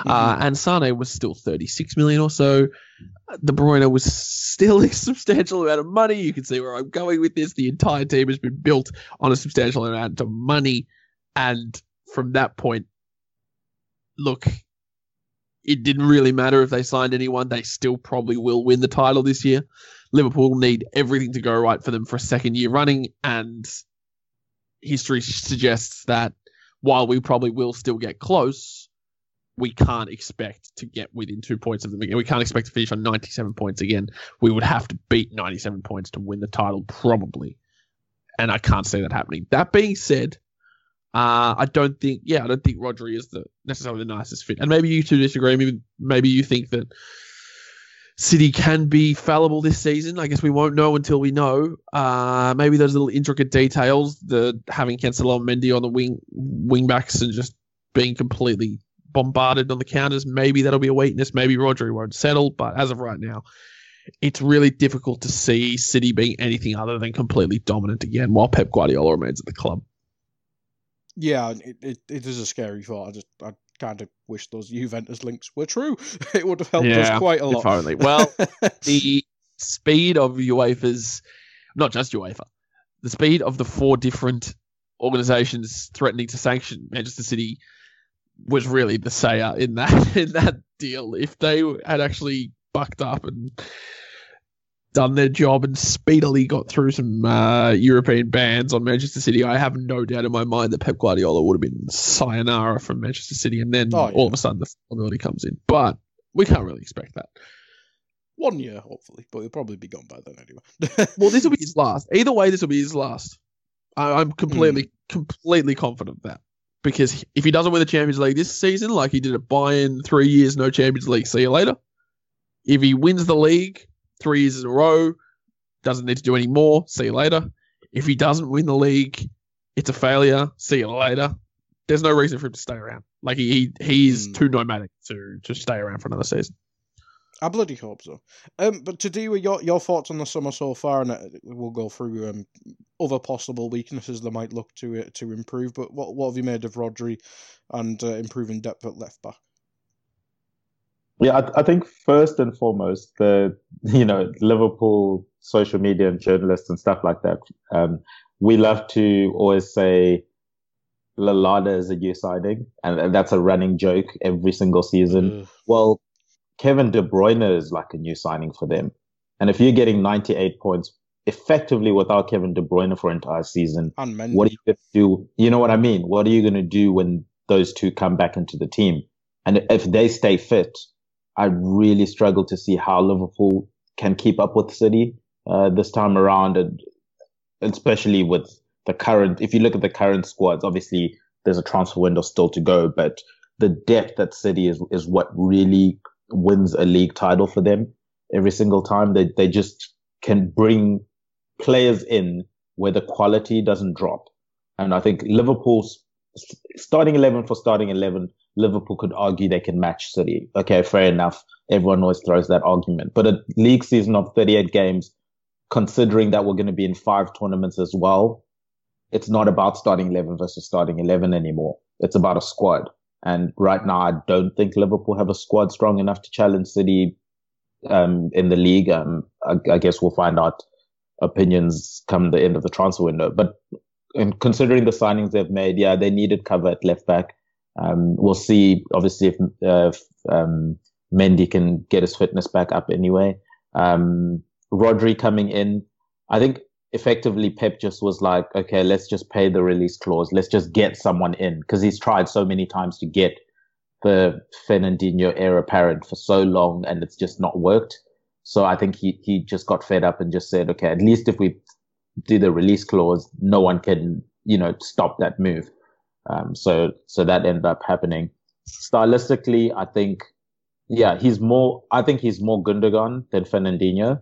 Uh, and Sane was still 36 million or so. De Bruyne was still a substantial amount of money. You can see where I'm going with this. The entire team has been built on a substantial amount of money. And from that point, look, it didn't really matter if they signed anyone. They still probably will win the title this year. Liverpool need everything to go right for them for a second year running. And history suggests that while we probably will still get close, we can't expect to get within two points of them again. We can't expect to finish on 97 points again. We would have to beat 97 points to win the title, probably. And I can't see that happening. That being said, uh, I don't think, yeah, I don't think Rodri is the necessarily the nicest fit. And maybe you two disagree. Maybe, maybe you think that City can be fallible this season. I guess we won't know until we know. Uh, maybe those little intricate details, the having Cancelo and Mendy on the wing wing backs and just being completely bombarded on the counters. Maybe that'll be a weakness. Maybe Rodri won't settle. But as of right now, it's really difficult to see City being anything other than completely dominant again while Pep Guardiola remains at the club. Yeah, it, it, it is a scary thought. I just I kind of wish those Juventus links were true. It would have helped us quite a lot. If only. Well, the speed of UEFA's, not just UEFA, the speed of the four different organisations threatening to sanction Manchester City was really the sayer in that in that deal. If they had actually bucked up and done their job and speedily got through some uh, European bans on Manchester City, I have no doubt in my mind that Pep Guardiola would have been sayonara from Manchester City, and then Oh, yeah. all of a sudden the possibility comes in. But we can't really expect that. One year, hopefully, but he'll probably be gone by then anyway. Well, this will be his last. Either way, this will be his last. I, I'm completely, completely confident of that. Because if he doesn't win the Champions League this season, like he did at Bayern, three years no Champions League, see you later. If he wins the league three years in a row, doesn't need to do any more, see you later. If he doesn't win the league, it's a failure, see you later. There's no reason for him to stay around. Like he, he he's Hmm. too nomadic to to stay around for another season. I bloody hope so. Um, but to do with your your thoughts on the summer so far, and uh, we'll go through um other possible weaknesses that might look to uh, to improve. But what what have you made of Rodri and uh, improving depth at left back? Yeah, I, I think first and foremost, the you know Liverpool social media and journalists and stuff like that. Um, we love to always say Lallana is a new signing, and, and that's a running joke every single season. Ugh. Well, Kevin De Bruyne is like a new signing for them, and if you're getting 98 points effectively without Kevin De Bruyne for an entire season, and Mendy. what are you going to do? You know what I mean? What are you going to do when those two come back into the team? And if they stay fit, I really struggle to see how Liverpool can keep up with City uh, this time around. And especially with the current. If you look at the current squads, obviously there's a transfer window still to go, but the depth at City is is what really wins a league title for them every single time. They they just can bring players in where the quality doesn't drop. And I think Liverpool's starting 11 for starting 11, Liverpool could argue they can match City. Okay, fair enough. Everyone always throws that argument. But a league season of 38 games, considering that we're going to be in five tournaments as well, it's not about starting 11 versus starting 11 anymore. It's about a squad. And right now, I don't think Liverpool have a squad strong enough to challenge City um, in the league. Um, I, I guess we'll find out opinions come the end of the transfer window. But and considering the signings they've made, yeah, they needed cover at left back. Um, we'll see, obviously, if, uh, if um, Mendy can get his fitness back up anyway. Um, Rodri coming in, I think effectively Pep just was like, okay, let's just pay the release clause. Let's just get someone in because he's tried so many times to get the Fernandinho heir apparent for so long and it's just not worked. So I think he, he just got fed up and just said, okay, at least if we do the release clause, no one can, you know, stop that move. Um, so, so that ended up happening. Stylistically, I think, yeah, he's more, I think he's more Gundogan than Fernandinho.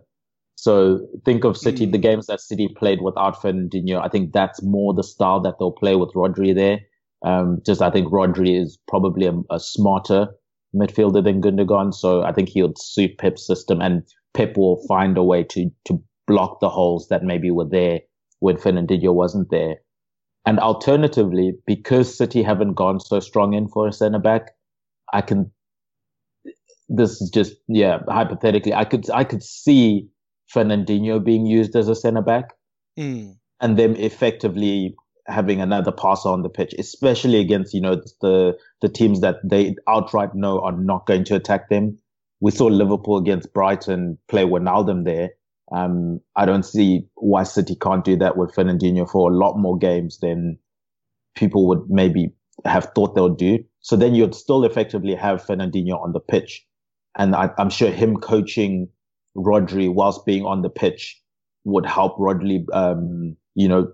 So think of City, Mm. the games that City played without Fernandinho. I think that's more the style that they'll play with Rodri there. Um, just I think Rodri is probably a, a smarter midfielder than Gundogan. So I think he'll suit Pep's system and Pep will find a way to, to block the holes that maybe were there when Fernandinho wasn't there. And alternatively, because City haven't gone so strong in for a centre back, I can, this is just, yeah, hypothetically, I could, I could see Fernandinho being used as a centre back Mm. and them effectively having another passer on the pitch, especially against, you know, the, the teams that they outright know are not going to attack them. We saw Liverpool against Brighton play Wijnaldum there. Um, I don't see why City can't do that with Fernandinho for a lot more games than people would maybe have thought they would do. So then you'd still effectively have Fernandinho on the pitch. And I, I'm sure him coaching Rodri whilst being on the pitch would help Rodri, um, you know,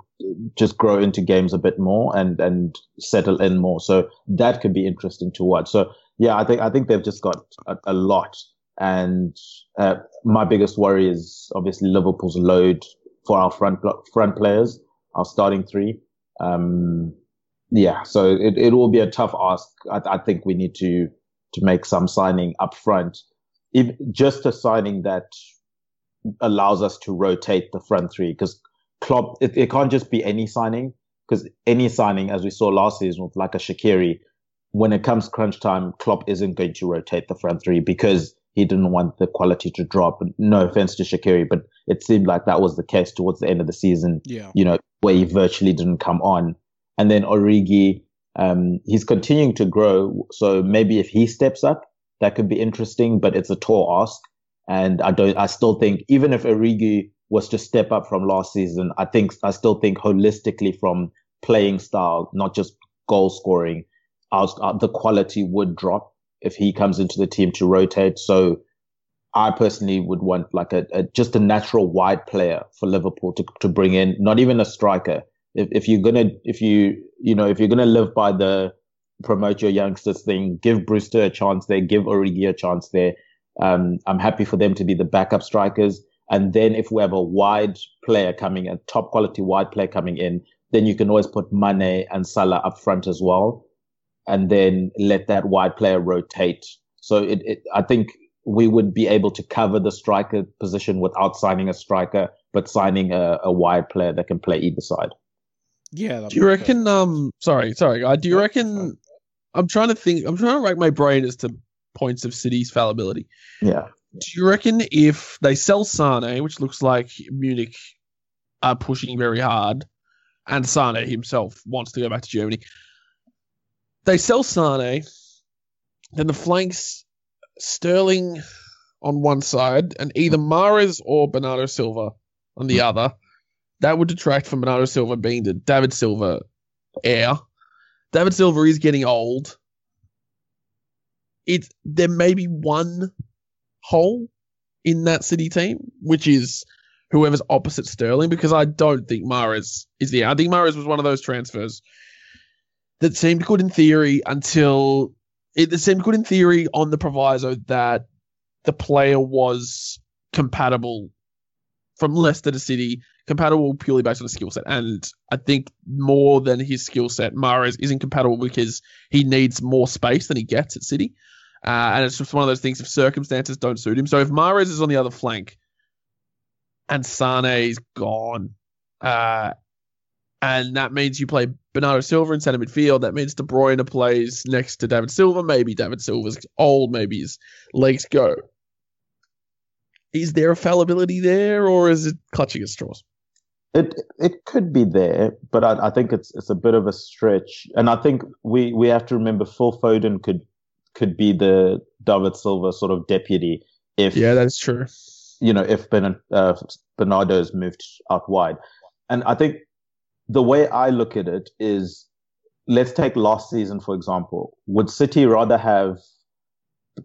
just grow into games a bit more and, and settle in more. So that could be interesting to watch. So yeah, I think, I think they've just got a, a lot. And, uh, my biggest worry is obviously Liverpool's load for our front, front players, our starting three. Um, yeah, so it, it will be a tough ask. I, I think we need to, to make some signing up front. If, just a signing that allows us to rotate the front three because Klopp, it, it can't just be any signing because any signing, as we saw last season with like a Shaqiri, when it comes crunch time, Klopp isn't going to rotate the front three because he didn't want the quality to drop. No offense to Shaqiri, but it seemed like that was the case towards the end of the season, Yeah. you know, where he virtually didn't come on. And then Origi, um, he's continuing to grow. So maybe if he steps up, that could be interesting, but it's a tall ask. And I don't, I still think even if Origi was to step up from last season, I think, I still think holistically from playing style, not just goal scoring, our, uh, the quality would drop if he comes into the team to rotate. So I personally would want like a, a just a natural wide player for Liverpool to, to bring in, not even a striker. If, if you're gonna, if you, you know, if you're gonna live by the promote your youngsters thing, give Brewster a chance there, give Origi a chance there. Um, I'm happy for them to be the backup strikers. And then if we have a wide player coming, a top quality wide player coming in, then you can always put Mane and Salah up front as well. And then let that wide player rotate. So it, it, I think we would be able to cover the striker position without signing a striker, but signing a, a wide player that can play either side. Yeah. Do you reckon? sense. Um, sorry, sorry, guy. Do you reckon? I'm trying to think. I'm trying to rack my brain as to points of City's fallibility. Yeah. Do you reckon if they sell Sane, which looks like Munich are pushing very hard, and Sane himself wants to go back to Germany, they sell Sane, then the flanks Sterling on one side and either Mahrez or Bernardo Silva on the other. That would detract from Bernardo Silva being the David Silva heir. David Silva is getting old. It there may be one hole in that City team, which is whoever's opposite Sterling because I don't think Mahrez is the. I think Mahrez was one of those transfers that seemed good in theory until it seemed good in theory on the proviso that the player was compatible from Leicester to City, compatible purely based on a skill set. And I think more than his skill set, Mahrez isn't compatible because he needs more space than he gets at City. Uh, and it's just one of those things if circumstances don't suit him. So if Mahrez is on the other flank and Sane is gone, uh, and that means you play Bernardo Silva in centre midfield. That means De Bruyne plays next to David Silva. Maybe David Silva's old. Maybe his legs go. Is there a fallibility there, or is it clutching at straws? It it could be there, but I, I think it's it's a bit of a stretch. And I think we, we have to remember Phil Foden could could be the David Silva sort of deputy if Yeah, that's true. you know if ben, uh, Bernardo is moved out wide. And I think the way I look at it is, let's take last season for example. Would City rather have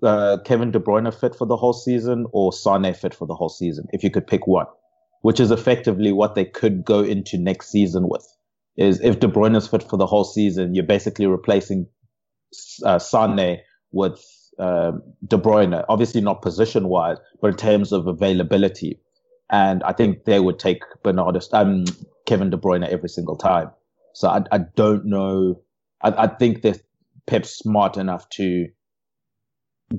uh, Kevin De Bruyne fit for the whole season or Sane fit for the whole season? If you could pick one, which is effectively what they could go into next season with. Is if De Bruyne is fit for the whole season, you're basically replacing uh, Sane with uh, De Bruyne. Obviously not position wise, but in terms of availability. And I think they would take Bernardo, um, Kevin De Bruyne every single time. So I, I don't know. I, I think that Pep's smart enough to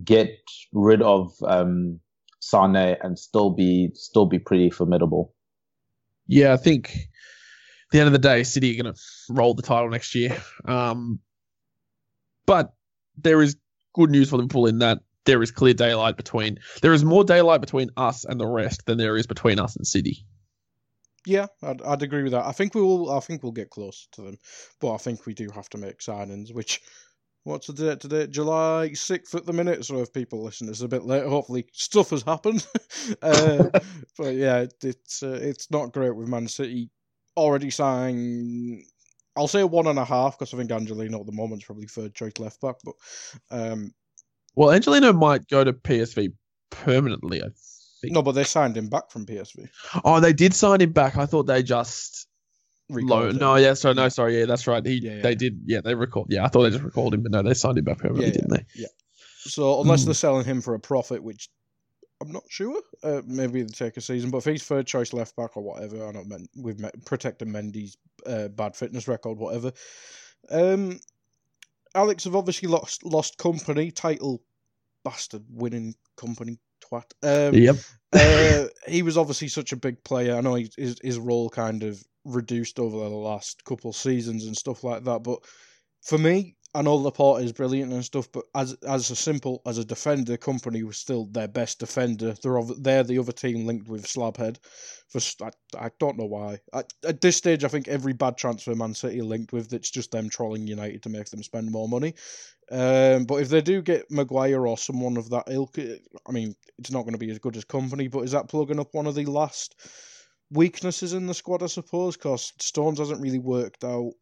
get rid of um, Sane and still be still be pretty formidable. Yeah, I think at the end of the day, City are going to roll the title next year. Um, but there is good news for Liverpool in that there is clear daylight between. There is more daylight between us and the rest than there is between us and City. Yeah, I'd, I'd agree with that. I think we will. I think we'll get close to them, but I think we do have to make signings. Which, what's the date today? July sixth at the minute. So if people listen, it's a bit late. Hopefully, stuff has happened. uh, but yeah, it, it's uh, it's not great with Man City already signed. I'll say one and a half because I think Angelino at the moment is probably third choice left back. But um, Well, Angelino might go to PSV permanently. I no, but they signed him back from PSV. Oh, they did sign him back. I thought they just. Low. No, yeah, sorry, no, sorry, yeah, that's right. He, Yeah, yeah. they did, yeah, they recalled. Yeah, I thought they just recalled him, but no, they signed him back permanently, Yeah, didn't they? Yeah. So unless Hmm. they're selling him for a profit, which I'm not sure, uh, maybe they take a season. But if he's third choice left back or whatever, I don't mean with Me- protecting Mendy's uh, bad fitness record, whatever. Um, Alex have obviously lost lost Kompany title, bastard winning Kompany twat. Um, Yep. uh, he was obviously such a big player. I know he, his his role kind of reduced over the last couple of seasons and stuff like that. But for me, I know Laporte is brilliant and stuff. But as as a simple as a defender, Kompany was still their best defender. They're ov- they're the other team linked with Slabhead. For I, I don't know why. At, at this stage, I think every bad transfer Man City linked with, it's just them trolling United to make them spend more money. Um, but if they do get Maguire or someone of that ilk, eh, I mean, it's not going to be as good as Kompany. But is that plugging up one of the last weaknesses in the squad? I suppose because Stones hasn't really worked out.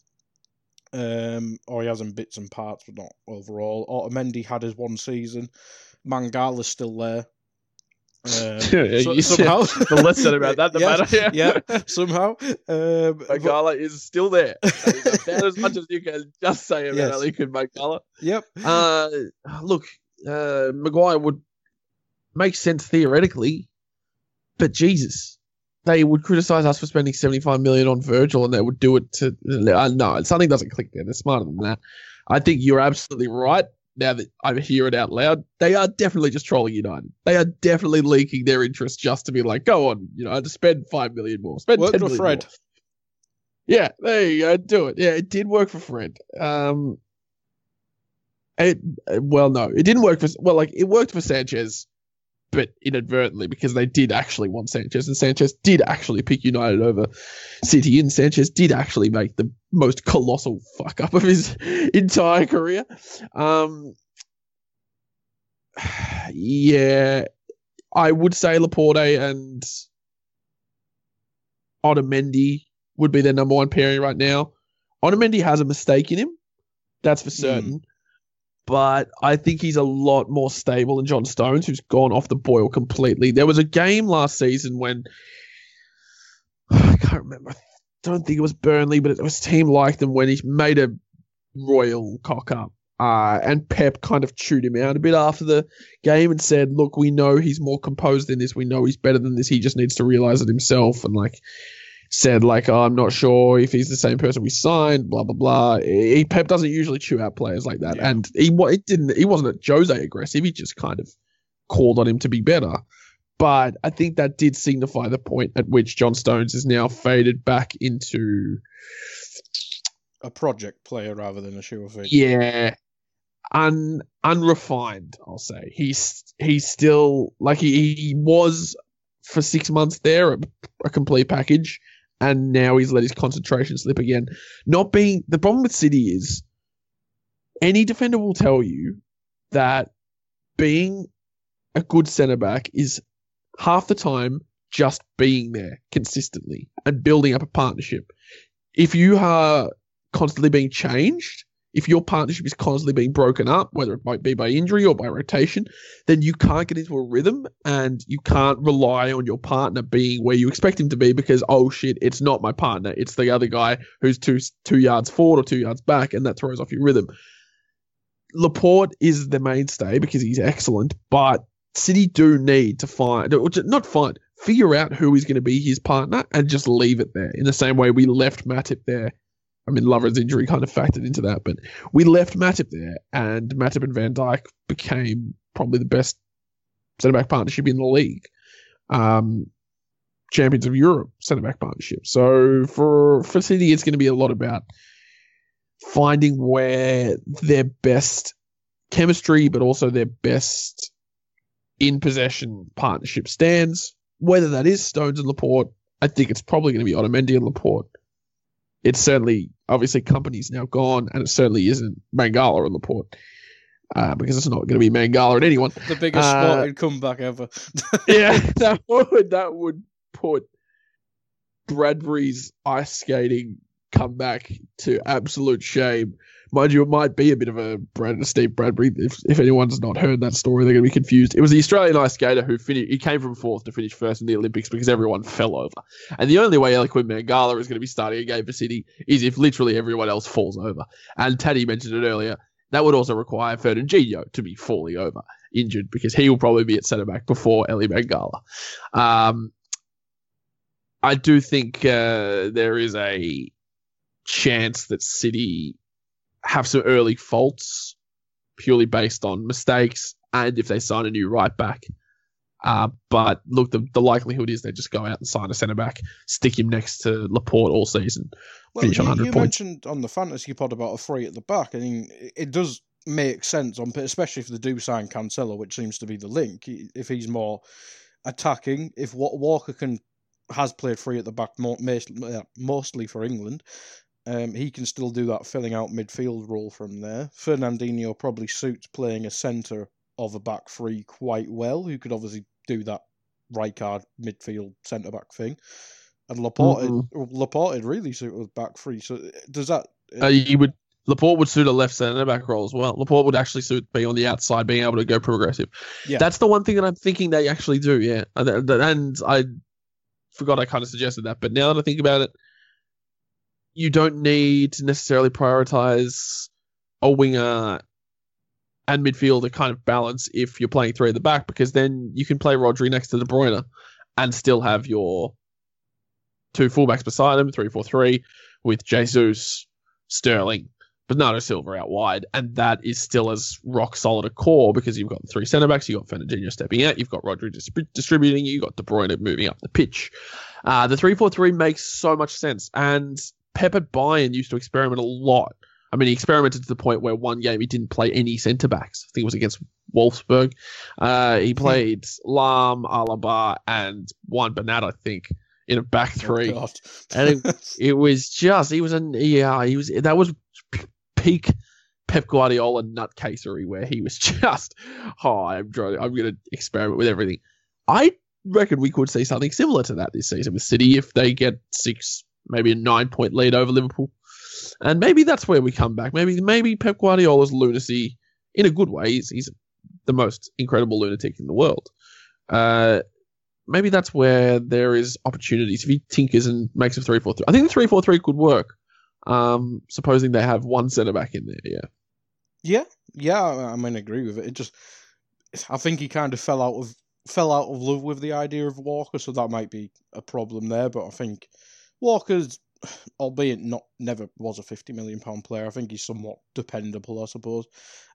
Um, or he has in bits and parts, but not overall. Otamendi had his one season. Mangala's still there. Um, Yeah, so- you- somehow, the less said about that, the Yes, better. yeah, somehow. Um, but- is still there. That is about as much as you can just say about Yes. Eliaquim Mangala. yep. Uh, look, uh, Maguire would make sense theoretically, but Jesus, they would criticize us for spending 75 million on Virgil and they would do it to. Uh, no, something doesn't click there. They're smarter than that. I think you're absolutely right. Now that I hear it out loud, they are definitely just trolling United. They are definitely leaking their interest just to be like, go on, you know, to spend five million more, spend Worked 10 for Fred. more. Yeah, there you go. Do it. Yeah, it did work for Fred. Um, it well, no, it didn't work for well, like it worked for Sanchez, but inadvertently because they did actually want Sanchez, and Sanchez did actually pick United over City, and Sanchez did actually make the most colossal fuck up of his entire career. Um, yeah, I would say Laporte and Otamendi would be their number one pairing right now. Otamendi has a mistake in him, that's for certain. But I think he's a lot more stable than John Stones, who's gone off the boil completely. There was a game last season when I can't remember. I don't think it was Burnley, but it was team like them when he made a royal cock up. Uh, and Pep kind of chewed him out a bit after the game and said, "Look, we know he's more composed than this. We know he's better than this. He just needs to realize it himself." And like said, like, oh, "I'm not sure if he's the same person we signed." Blah blah blah. He, Pep doesn't usually chew out players like that, Yeah. and he it didn't. He wasn't Jose aggressive. He just kind of called on him to be better. But I think that did signify the point at which John Stones is now faded back into A project player rather than a sure thing. yeah, un unrefined. I'll say he's he's still like he, he was for six months there, a, a complete package, and now he's let his concentration slip again. Not being the problem with City is any defender will tell you that being a good centre back is half the time just being there consistently and building up a partnership. If you are constantly being changed, if your partnership is constantly being broken up, whether it might be by injury or by rotation, then you can't get into a rhythm and you can't rely on your partner being where you expect him to be because oh shit, it's not my partner, it's the other guy who's two two yards forward or two yards back, and that throws off your rhythm. Laporte is the mainstay because he's excellent, but City do need to find, not find, figure out who is going to be his partner and just leave it there. In the same way we left Matip there. I mean, Lovren's injury kind of factored into that, but we left Matip there, and Matip and Van Dijk became probably the best centre back partnership in the league. Um, champions of Europe centre back partnership. So for for City, it's going to be a lot about finding where their best chemistry, but also their best in possession partnership stands. Whether that is Stones and Laporte, I think it's probably going to be Otamendi and Laporte. It's certainly, obviously, Kompany's now gone, and it certainly isn't Mangala and Laporte. Uh, because it's not going to be Mangala and anyone. The biggest Uh, sporting comeback ever. yeah, that would that would put Bradbury's ice skating comeback to absolute shame. Mind you, it might be a bit of a Brad Steve Bradbury. If, if anyone's not heard that story, they're going to be confused. It was the Australian ice skater who finished. He came from fourth to finish first in the Olympics because everyone fell over. And the only way Eliaquim Mangala is going to be starting a game for City is if literally everyone else falls over. And Taddy mentioned it earlier. That would also require Ferdinand to be falling over injured because he will probably be at centre back before Eli Mangala. Um, I do think uh, there is a chance that City have some early faults purely based on mistakes and if they sign a new right back. Uh, but look, the, the likelihood is they just go out and sign a centre back, stick him next to Laporte all season, Well, finish on you, 100 you points. mentioned on the fantasy pod about a three at the back. I mean, it- does make sense on, especially if they do sign Cancelo, which seems to be the link. If he's more attacking, if Wa- Walker can has played free at the back mo- most- mostly for England, um, he can still do that filling out midfield role from there. Fernandinho probably suits playing a centre of a back three quite well, who could obviously do that right card midfield centre back thing. And Laporte, Mhm. Laporte really suit with back three. So does that? Uh, you would Laporte would suit a left centre back role as well. Laporte would actually suit being on the outside, being able to go progressive. Yeah. That's the one thing that I'm thinking they actually do. Yeah, and, th- th- and I forgot I kind of suggested that, but now that I think about it, you don't need to necessarily prioritize a winger and midfield to kind of balance if you're playing three at the back, because then you can play Rodri next to De Bruyne and still have your two fullbacks beside him, three four three, with Jesus, Sterling, Bernardo Silva out wide, and that is still as rock solid a core because you've got the three centre backs, you've got Fernandinho stepping out, you've got Rodri distrib- distributing, you've got De Bruyne moving up the pitch. Uh, the three four three makes so much sense, and Pep at Bayern used to experiment a lot. I mean, he experimented to the point where one game he didn't play any centre backs. I think it was against Wolfsburg. Uh, he played Lahm, Alaba, and Juan Bernat, I think, in a back three. Oh, And It was just he was an yeah he was that was peak Pep Guardiola nutcasery where he was just oh I'm trying I'm going to experiment with everything. I reckon we could see something similar to that this season with City if they get six maybe a nine point lead over Liverpool, and maybe that's where we come back. Maybe maybe Pep Guardiola's lunacy in a good way. He's, he's the most incredible lunatic in the world. Uh, maybe that's where there is opportunities if he tinkers and makes a three four three. I think the three four three could work. Um, supposing they have one centre back in there, yeah. Yeah, yeah, I, I mean, agree with it. It just, I think he kind of fell out of fell out of love with the idea of Walker, so that might be a problem there. But I think Walker's, albeit not never was a fifty million pound player, I think he's somewhat dependable, I suppose.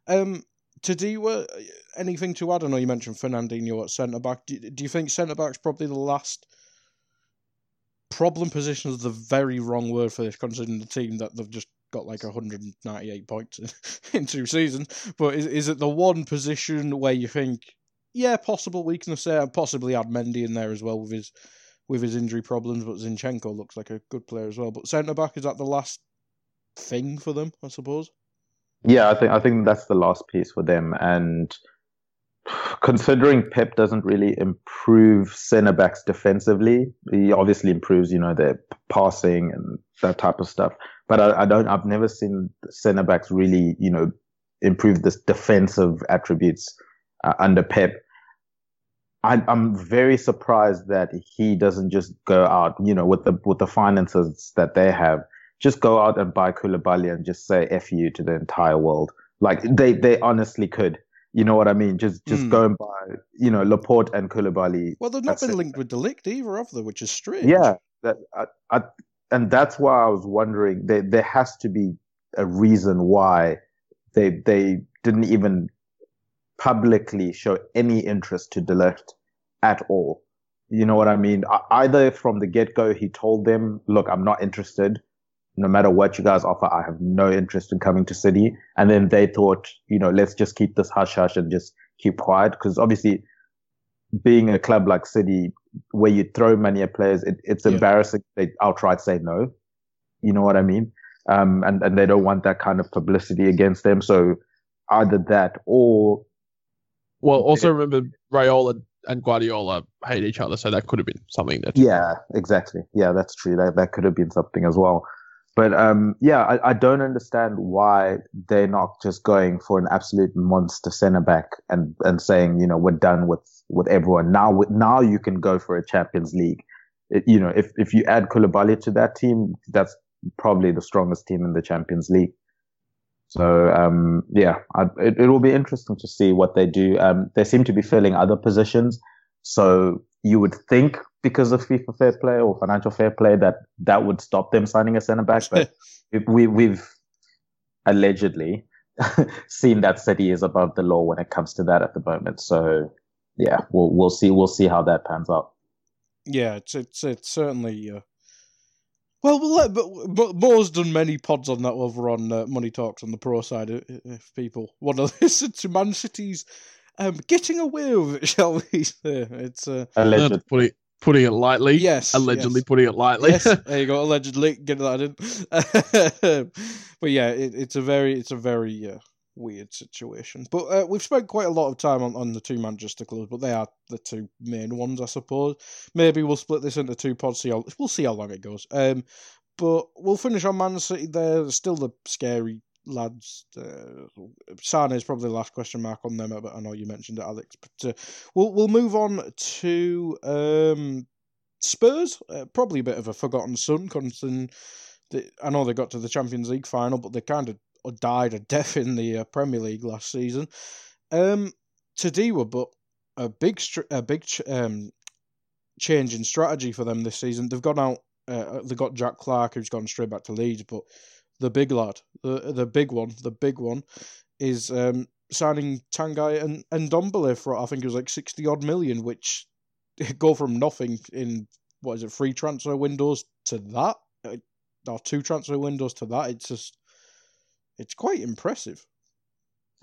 Um, Tadiwa, anything to add? I know you mentioned Fernandinho at centre back. Do, do you think centre back's probably the last problem position? Is the very wrong word for this, considering the team that they've just got like 198 points in, in two seasons. But is is it the one position where you think, yeah, possible weakness there, and possibly add Mendy in there as well with his with his injury problems, but Zinchenko looks like a good player as well. But centre back is that the last thing for them, I suppose. Yeah, I think I think that's the last piece for them. And considering Pep doesn't really improve centre backs defensively, he obviously improves, you know, their passing and that type of stuff. But I, I don't. I've never seen centre backs really, you know, improve this defensive attributes uh, under Pep. I, I'm very surprised that he doesn't just go out, you know, with the with the finances that they have just go out and buy Koulibaly and just say F you to the entire world. Like they, they honestly could. You know what I mean? Just just Mm. go and buy, you know, Laporte and Koulibaly. Well, they've not been it. linked with De Ligt either, have they? Which is strange. Yeah, that I, I, and that's why I was wondering. There there has to be a reason why they they didn't even publicly show any interest to De Ligt at all. You know what I mean? Either from the get go, he told them, "Look, I'm not interested. No matter what you guys offer, I have no interest in coming to City." And then they thought, you know, let's just keep this hush hush and just keep quiet because obviously, being a club like City, where you throw money at players, it, it's Yeah. embarrassing. They outright say no. You know what I mean? Um, and and they don't want that kind of publicity against them. So either that or Well, also remember Raiola and Guardiola hate each other, so that could have been something that. Yeah, exactly. Yeah, that's true. That that could have been something as well. But um, yeah, I, I don't understand why they're not just going for an absolute monster centre back and, and saying, you know, we're done with, with everyone. Now now you can go for a Champions League. It- you know, if if you add Koulibaly to that team, that's probably the strongest team in the Champions League. So um, yeah, I, it it will be interesting to see what they do. Um, they seem to be filling other positions, so you would think because of FIFA fair play or financial fair play that that would stop them signing a centre back, but we we've allegedly seen that City is above the law when it comes to that at the moment. So yeah, we'll we'll see we'll see how that pans out. Yeah, it's it's it's certainly. Uh... Well, we'll let, but, but Mo's done many pods on that over on uh, Money Talks on the pro side. i- i- If people want to listen to Man City's um, getting away with it, shall we say? It's uh, Alleged. Uh, putting putting it lightly. yes, Allegedly yes. putting it lightly. yes, there you go. Allegedly, get that in. but yeah, it, it's a very, it's a very uh, weird situation. But uh, we've spent quite a lot of time on, on the two Manchester clubs, but they are the two main ones, I suppose. Maybe we'll split this into two pods. See how we'll see how long it goes. Um, but we'll finish on Man City. There, still the scary lads. Uh, is probably the last question mark on them, but I know you mentioned it, Alex. But uh, we'll we'll move on to um, Spurs. Uh, probably a bit of a forgotten son, considering I know they got to the Champions League final, but they kind of died a death in the uh, Premier League last season. Um, Tadiwa, but a big a big um change in strategy for them this season. They've gone out. Uh, they got Jack Clarke, who's gone straight back to Leeds, but the big lad, the the big one, the big one, is um, signing Tanguy and and Dombele for I think it was like sixty odd million, which go from nothing in what is it three transfer windows to that, uh, or two transfer windows to that. It's just it's quite impressive.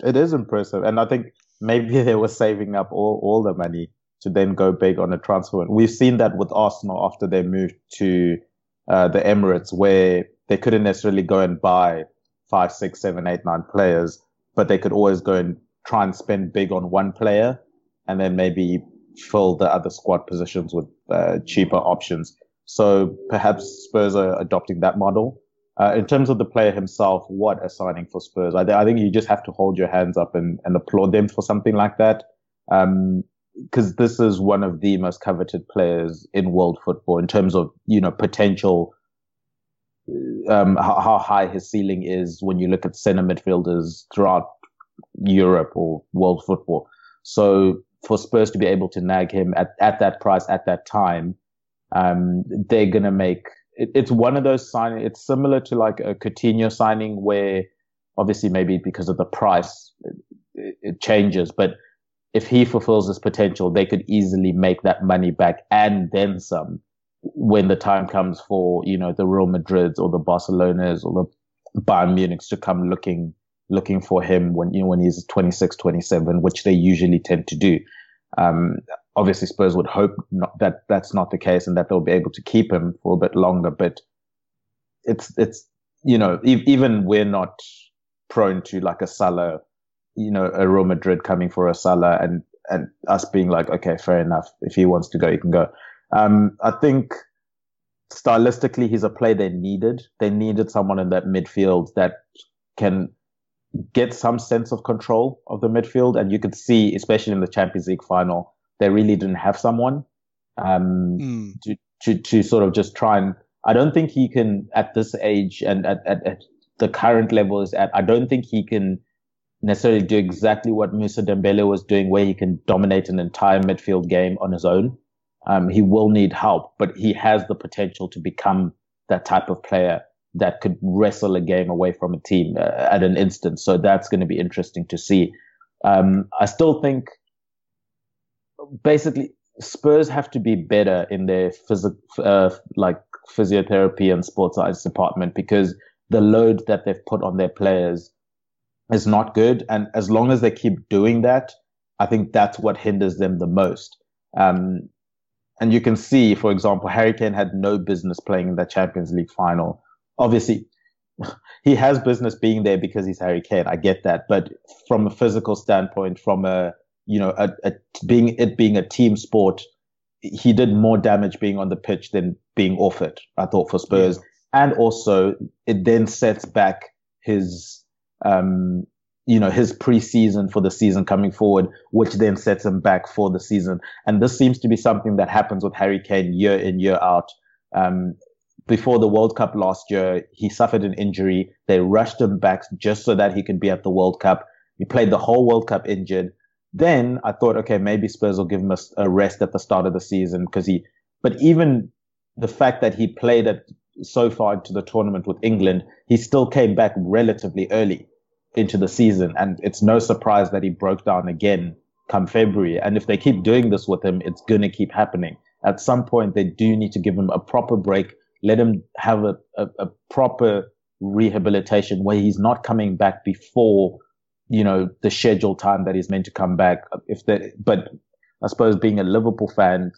It is impressive, and I think maybe they were saving up all, all the money to then go big on a transfer. We've seen that with Arsenal after they moved to uh, the Emirates, where they couldn't necessarily go and buy five, six, seven, eight, nine players, but they could always go and try and spend big on one player, and then maybe fill the other squad positions with uh, cheaper options. So perhaps Spurs are adopting that model. Uh, in terms of the player himself, what a signing for Spurs. I, th- I think you just have to hold your hands up and, and applaud them for something like that. Um, because this is one of the most coveted players in world football in terms of you know potential. Um, how, how high his ceiling is when you look at center midfielders throughout Europe or world football. So for Spurs to be able to nag him at, at that price at that time, um, they're gonna make it, it's one of those signing. It's similar to like a Coutinho signing where obviously maybe because of the price it, it changes, but if he fulfills his potential, they could easily make that money back and then some when the time comes for, you know, the Real Madrids or the Barcelonas or the Bayern Munichs to come looking, looking for him when, you know, when he's 26, 27, which they usually tend to do. Um, obviously Spurs would hope not, that that's not the case and that they'll be able to keep him for a bit longer, but it's, it's, you know, e- even we're not prone to like a Salah you know, a Real Madrid coming for a Salah and, and us being like, okay, fair enough. If he wants to go, he can go. Um, I think stylistically, he's a play they needed. They needed someone in that midfield that can get some sense of control of the midfield. And you could see, especially in the Champions League final, they really didn't have someone, um, Mm. to, to, to sort of just try and, I don't think he can at this age and at, at, at the current level is at, I don't think he can necessarily do exactly what Musa Dembele was doing, where he can dominate an entire midfield game on his own. Um, he will need help, but he has the potential to become that type of player that could wrestle a game away from a team uh, at an instant. So that's going to be interesting to see. Um, I still think basically Spurs have to be better in their phys- uh, like physiotherapy and sports science department because the load that they've put on their players is not good. And as long as they keep doing that, I think that's what hinders them the most. Um, and you can see, for example, Harry Kane had no business playing in the Champions League final. Obviously, he has business being there because he's Harry Kane. I get that. But from a physical standpoint, from a, you know, a, a, being, it being a team sport, he did more damage being on the pitch than being off it, I thought, for Spurs. And also, it then sets back his, um, you know, his preseason for the season coming forward, which then sets him back for the season. And this seems to be something that happens with Harry Kane year in, year out. Um, before the World Cup last year, he suffered an injury. They rushed him back just so that he could be at the World Cup. He played the whole World Cup injured. Then I thought, okay, maybe Spurs will give him a, a rest at the start of the season because he, but even the fact that he played at so far into the tournament with England, he still came back relatively early into the season. And it's no surprise that he broke down again come February. And if they keep doing this with him, it's going to keep happening. At some point, they do need to give him a proper break, let him have a, a, a proper rehabilitation where he's not coming back before, you know, the scheduled time that he's meant to come back. If that, but I suppose being a Liverpool fan,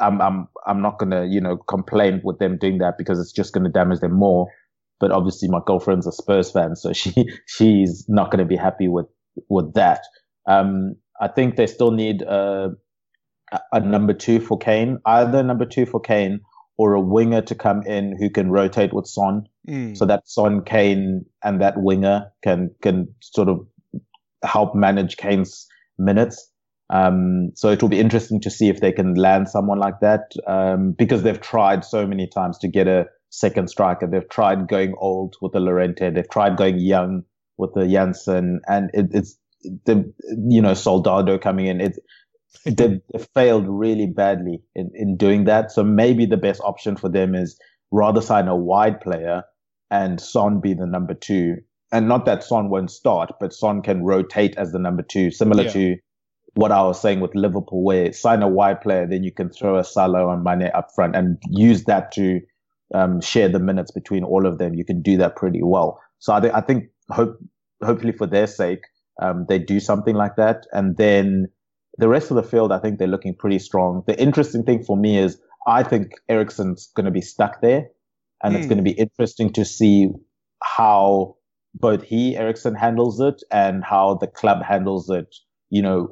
I'm I'm I'm not gonna you know complain with them doing that because it's just gonna damage them more. But obviously, my girlfriend's a Spurs fan, so she she's not gonna be happy with with that. Um, I think they still need a a number two for Kane, either number two for Kane or a winger to come in who can rotate with Son, Mm. so that Son, Kane, and that winger can can sort of help manage Kane's minutes. Um, so it will be interesting to see if they can land someone like that, um, because they've tried so many times to get a second striker. They've tried going old with the Llorente. They've tried going young with the Janssen and it, it's the, you know, Soldado coming in. It, they've, they've failed really badly in, in doing that. So maybe the best option for them is rather sign a wide player and Son be the number two. And not that Son won't start, but Son can rotate as the number two, similar Yeah. to what I was saying with Liverpool, where sign a wide player, then you can throw a Salah and Mane up front and use that to um, share the minutes between all of them. You can do that pretty well. So I, think I think hope, hopefully for their sake, um, they do something like that. And then the rest of the field, I think they're looking pretty strong. The interesting thing for me is I think Eriksen's going to be stuck there. And it's Hmm. going to be interesting to see how both he, Eriksen, handles it and how the club handles it, you know,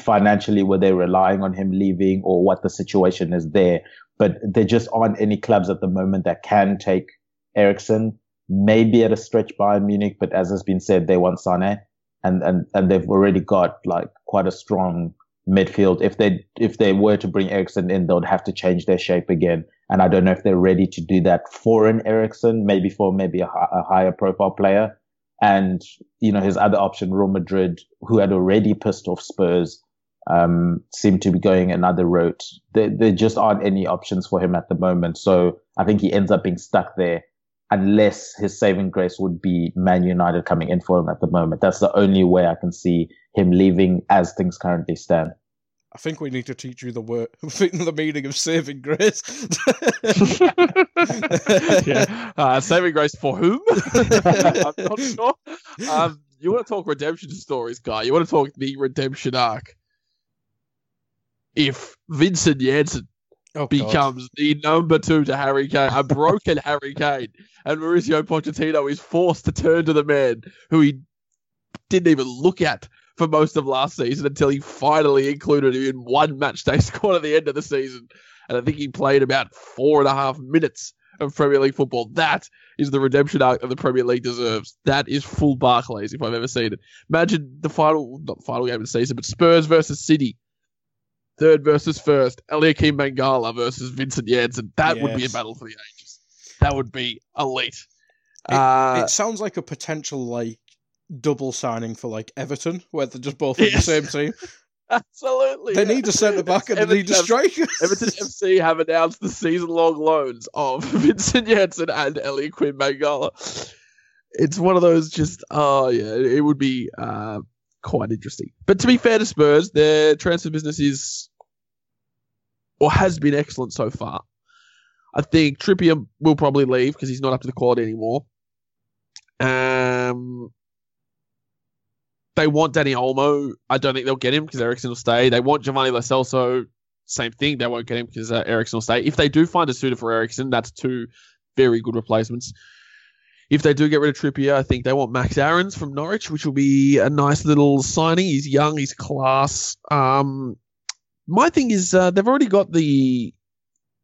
financially, were they relying on him leaving or what the situation is there. But there just aren't any clubs at the moment that can take Eriksen. Maybe at a stretch Bayern Munich, but as has been said, they want Sané and, and, and they've already got like quite a strong midfield. If they if they were to bring Eriksen in, they would have to change their shape again. And I don't know if they're ready to do that for an Eriksen, maybe for maybe a, a higher profile player. And you know his other option, Real Madrid, who had already pissed off Spurs, um, seem to be going another route. There, there just aren't any options for him at the moment. So I think he ends up being stuck there unless his saving grace would be Man United coming in for him at the moment. That's the only way I can see him leaving as things currently stand. I think we need to teach you the word, the meaning of saving grace. yeah. Uh, saving grace for whom? I'm not sure. Um, you want to talk redemption stories, guy? You want to talk the redemption arc? If Vincent Janssen oh, God. becomes the number two to Harry Kane, a broken Harry Kane, and Mauricio Pochettino is forced to turn to the man who he didn't even look at for most of last season until he finally included him in one match day squad at the end of the season. And I think he played about four and a half minutes of Premier League football. That is the redemption arc that the Premier League deserves. That is full Barclays if I've ever seen it. Imagine the final, not final game of the season, but Spurs versus City. Third versus first. Eliaquim Mangala versus Vincent Janssen. That would be a battle for the ages. That would be elite. It, Uh, it sounds like a potential like double signing for like Everton, where they're just both on the same team. absolutely. They yeah. need a centre back and they need a Everton- striker. Everton FC have announced the season-long loans of Vincent Janssen and Eliaquim Mangala. It's one of those just, oh yeah, it would be uh, quite interesting. But to be fair to Spurs, their transfer business is, or has been excellent so far. I think Trippier will probably leave because he's not up to the quality anymore. Um, they want Dani Olmo. I don't think they'll get him because Eriksen will stay. They want Giovanni Lo Celso. Same thing. They won't get him because uh, Eriksen will stay. If they do find a suitor for Eriksen, that's two very good replacements. If they do get rid of Trippier, I think they want Max Aarons from Norwich, which will be a nice little signing. He's young, he's class. Um, my thing is uh, they've already got the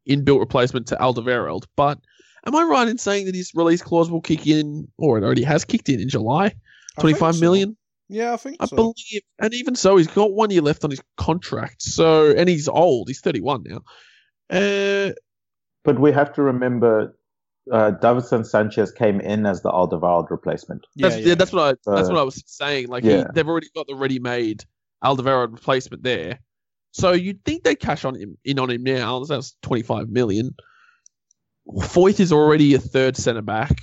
inbuilt replacement to Alderweireld, but am I right in saying that his release clause will kick in, or it already has kicked in in July? I think Twenty-five so. million. Yeah, I think I so. believe, and even so, he's got one year left on his contract. So, and he's old; he's thirty-one now. Uh, But we have to remember, uh, Davinson Sanchez came in as the Alderweireld replacement. yeah, that's, yeah. yeah, that's what I that's what I was saying. Like, he, they've already got the ready-made Alderweireld replacement there. So you'd think they'd cash on him in on him now. That's twenty-five million. Foyth is already a third centre back.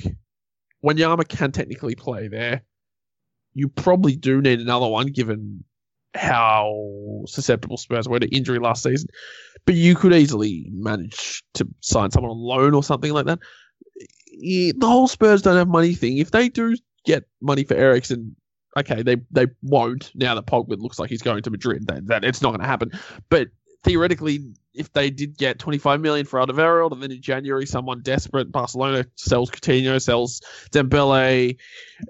Wanyama can technically play there. You probably do need another one, given how susceptible Spurs were to injury last season. But you could easily manage to sign someone on loan or something like that. The whole Spurs don't have money thing. If they do get money for Eriksen, okay, they they won't now that Pogba looks like he's going to Madrid. That, that it's not going to happen. But theoretically, if they did get 25 million for Alderweireld, and then in January someone desperate, Barcelona sells Coutinho, sells Dembele,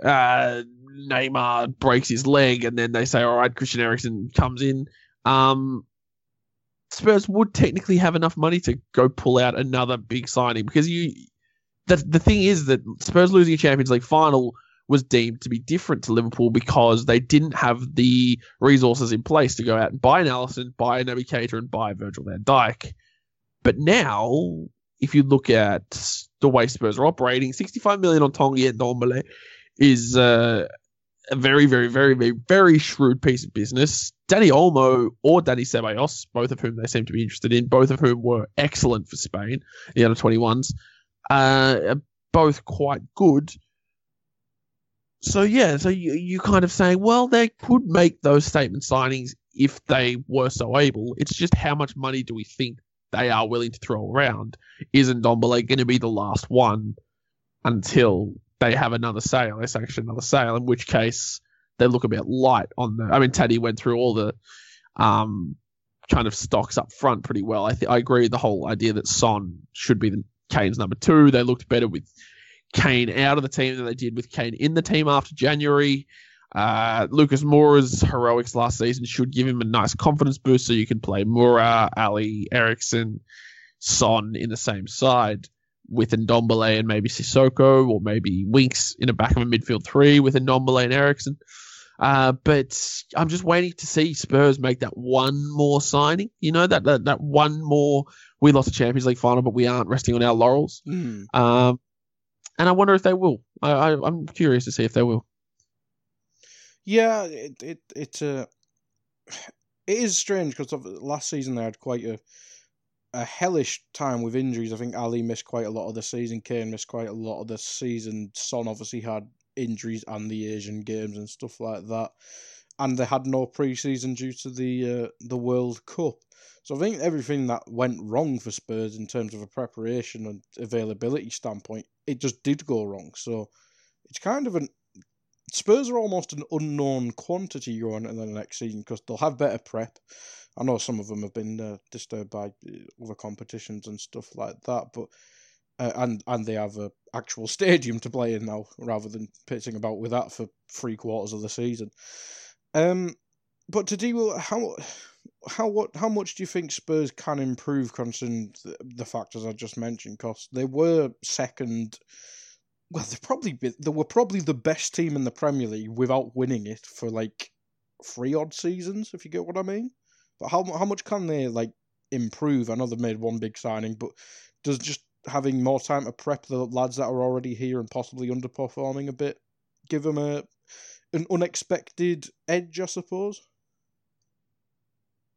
uh, Neymar breaks his leg, and then they say, all right, Christian Eriksen comes in. Um, Spurs would technically have enough money to go pull out another big signing because you. The, the thing is that Spurs losing a Champions League final was deemed to be different to Liverpool because they didn't have the resources in place to go out and buy an Alisson, buy a Naby Keita, and buy Virgil van Dijk. But now, if you look at the way Spurs are operating, 65 million on Tanguy and Dombele is uh, a very, very, very, very, very shrewd piece of business. Dani Olmo or Dani Ceballos, both of whom they seem to be interested in, both of whom were excellent for Spain, the under 21s, uh, both quite good. So yeah, so you you kind of saying, well, they could make those statement signings if they were so able. It's just how much money do we think they are willing to throw around? Isn't Dombele going to be the last one until they have another sale? They sanction another sale, in which case they look a bit light on the. I mean, Teddy went through all the um kind of stocks up front pretty well. I think I agree with the whole idea that Son should be the Kane's number two. They looked better with Kane out of the team than they did with Kane in the team after January. Uh, Lucas Moura's heroics last season should give him a nice confidence boost so you can play Moura, Alli, Eriksen, Son in the same side with Ndombele and maybe Sissoko or maybe Winks in the back of a midfield three with Ndombele and Eriksen. Uh, but I'm just waiting to see Spurs make that one more signing. You know that that, that one more. We lost the Champions League final, but we aren't resting on our laurels. Hmm. Um, and I wonder if they will. I, I I'm curious to see if they will. Yeah, it it it uh, it is strange because last season they had quite a a hellish time with injuries. I think Alli missed quite a lot of the season. Kane missed quite a lot of the season. Son obviously had injuries and the Asian Games and stuff like that, and they had no preseason due to the uh, the World Cup. So I think everything that went wrong for Spurs in terms of a preparation and availability standpoint, it just did go wrong. So it's kind of an Spurs are almost an unknown quantity going into the next season because they'll have better prep. I know some of them have been uh, disturbed by uh, other competitions and stuff like that, but uh, and and they have a actual stadium to play in now rather than pitching about with that for three quarters of the season. Um, but to do how how what how much do you think Spurs can improve considering the, the factors I just mentioned? Because they were second. Well, they probably they were probably the best team in the Premier League without winning it for like three odd seasons, if you get what I mean. But how how much can they like improve? I know they've made one big signing, but does just having more time to prep the lads that are already here and possibly underperforming a bit give them a an unexpected edge, I suppose?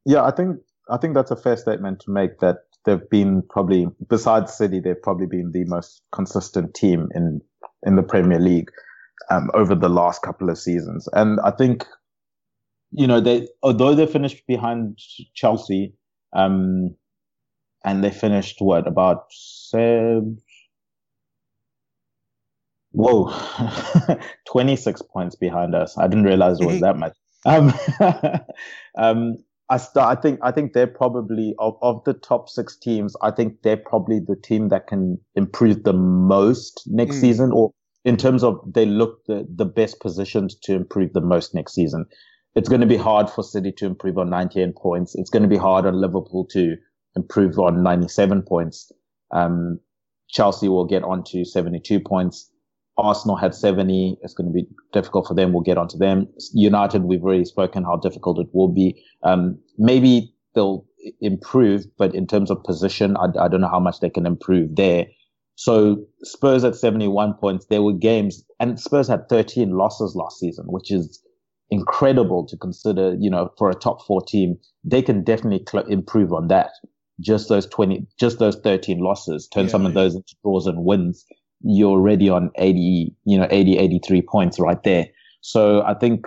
Yeah, I think I think that's a fair statement to make. That they've been probably besides City, they've probably been the most consistent team in in the Premier League um, over the last couple of seasons, and I think you know they although they finished behind Chelsea, um, and they finished what about uh, whoa 26 points behind us i didn't realize it was that much um, um I start. I think. I think they're probably of, of the top six teams. I think they're probably the team that can improve the most next Mm. season, or in terms of they look the the best positioned to improve the most next season. It's going to be hard for City to improve on 98 points. It's going to be hard on Liverpool to improve on 97 points. Um, Chelsea will get on to 72 points. Arsenal had 70. It's going to be difficult for them. We'll get onto them. United, we've already spoken how difficult it will be. Um, maybe they'll improve, but in terms of position, I, I don't know how much they can improve there. So Spurs at 71 points, there were games, and Spurs had 13 losses last season, which is incredible to consider, you know, for a top four team. They can definitely cl- improve on that. Just those 20, just those 13 losses, turn Yeah, some of those into draws and wins. You're already on 80, you know, 80, 83 points right there. So I think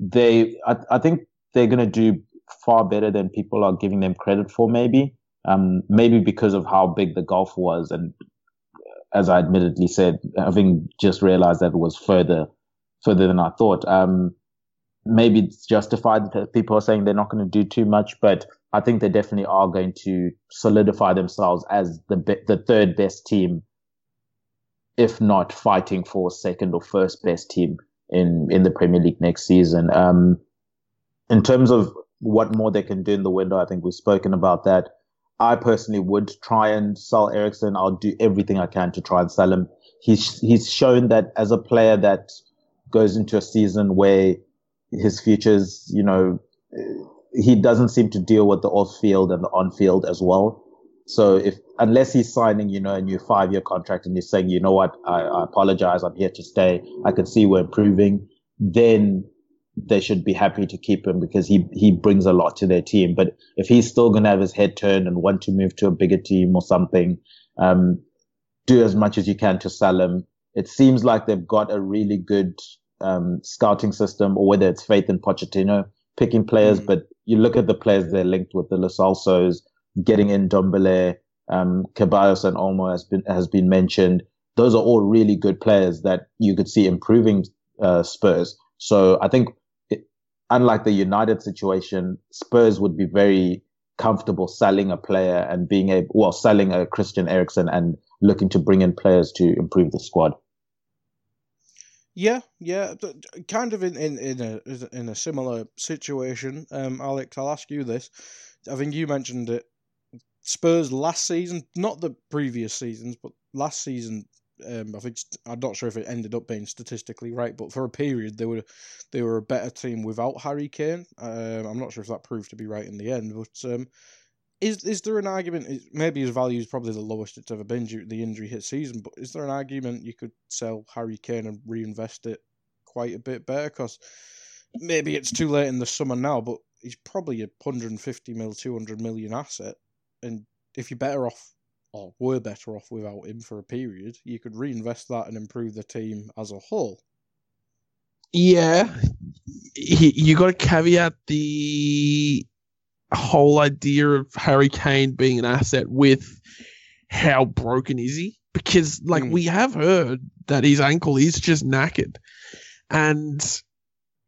they, I, I think they're going to do far better than people are giving them credit for, maybe. Um, maybe because of how big the golf was. And as I admittedly said, having just realized that it was further, further than I thought. Um, maybe it's justified that people are saying they're not going to do too much, but I think they definitely are going to solidify themselves as the be- the third best team, if not fighting for second or first best team in in the Premier League next season. Um, in terms of what more they can do in the window, I think we've spoken about that. I personally would try and sell Eriksen. I'll do everything I can to try and sell him. He's he's shown that as a player that goes into a season where his futures, you know, he doesn't seem to deal with the off field and the on field as well. So if unless he's signing, you know, a new five year contract and he's saying, you know what, I, I apologize, I'm here to stay. I can see we're improving. Then they should be happy to keep him because he he brings a lot to their team. But if he's still going to have his head turned and want to move to a bigger team or something, um, do as much as you can to sell him. It seems like they've got a really good um, scouting system, or whether it's Faith and Pochettino picking players. Mm. But you look at the players they're linked with, the Lo Celsos, getting in Dombele, um, Ceballos and Olmo has been has been mentioned. Those are all really good players that you could see improving uh, Spurs. So I think, it, unlike the United situation, Spurs would be very comfortable selling a player and being able, well, selling a Christian Eriksen and looking to bring in players to improve the squad. Yeah, yeah, kind of in, in, in a in a similar situation. Um, Alex, I'll ask you this. I think you mentioned it. Spurs last season, not the previous seasons, but last season, Um, I think I'm not sure if it ended up being statistically right, but for a period they were they were a better team without Harry Kane. Um, I'm not sure if that proved to be right in the end, but um, is is there an argument? Maybe his value is probably the lowest it's ever been due to the injury hit season, but is there an argument you could sell Harry Kane and reinvest it quite a bit better? Because maybe it's too late in the summer now, but he's probably a 150 mil, 200 million asset, and if you're better off or were better off without him for a period, you could reinvest that and improve the team as a whole. Yeah, he, you got to caveat the whole idea of Harry Kane being an asset with how broken is he? Because like Mm. we have heard that his ankle is just knackered, and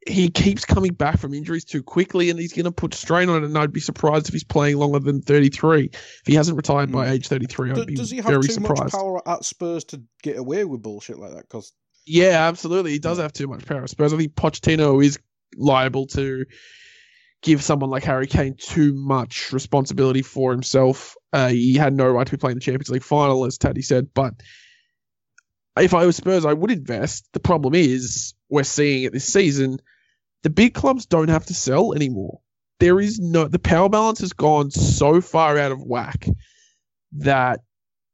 he keeps coming back from injuries too quickly, and he's going to put strain on it. And I'd be surprised if he's playing longer than thirty three. If he hasn't retired by Mm. age thirty three, I'd be does he have very too surprised. much power at Spurs to get away with bullshit like that? Because Yeah, absolutely. He does have too much power. at Spurs. I think Pochettino is liable to give someone like Harry Kane too much responsibility for himself. Uh, he had no right to be playing the Champions League final, as Taddy said. But if I was Spurs, I would invest. The problem is we're seeing it this season. The big clubs don't have to sell anymore. There is no the power balance has gone so far out of whack that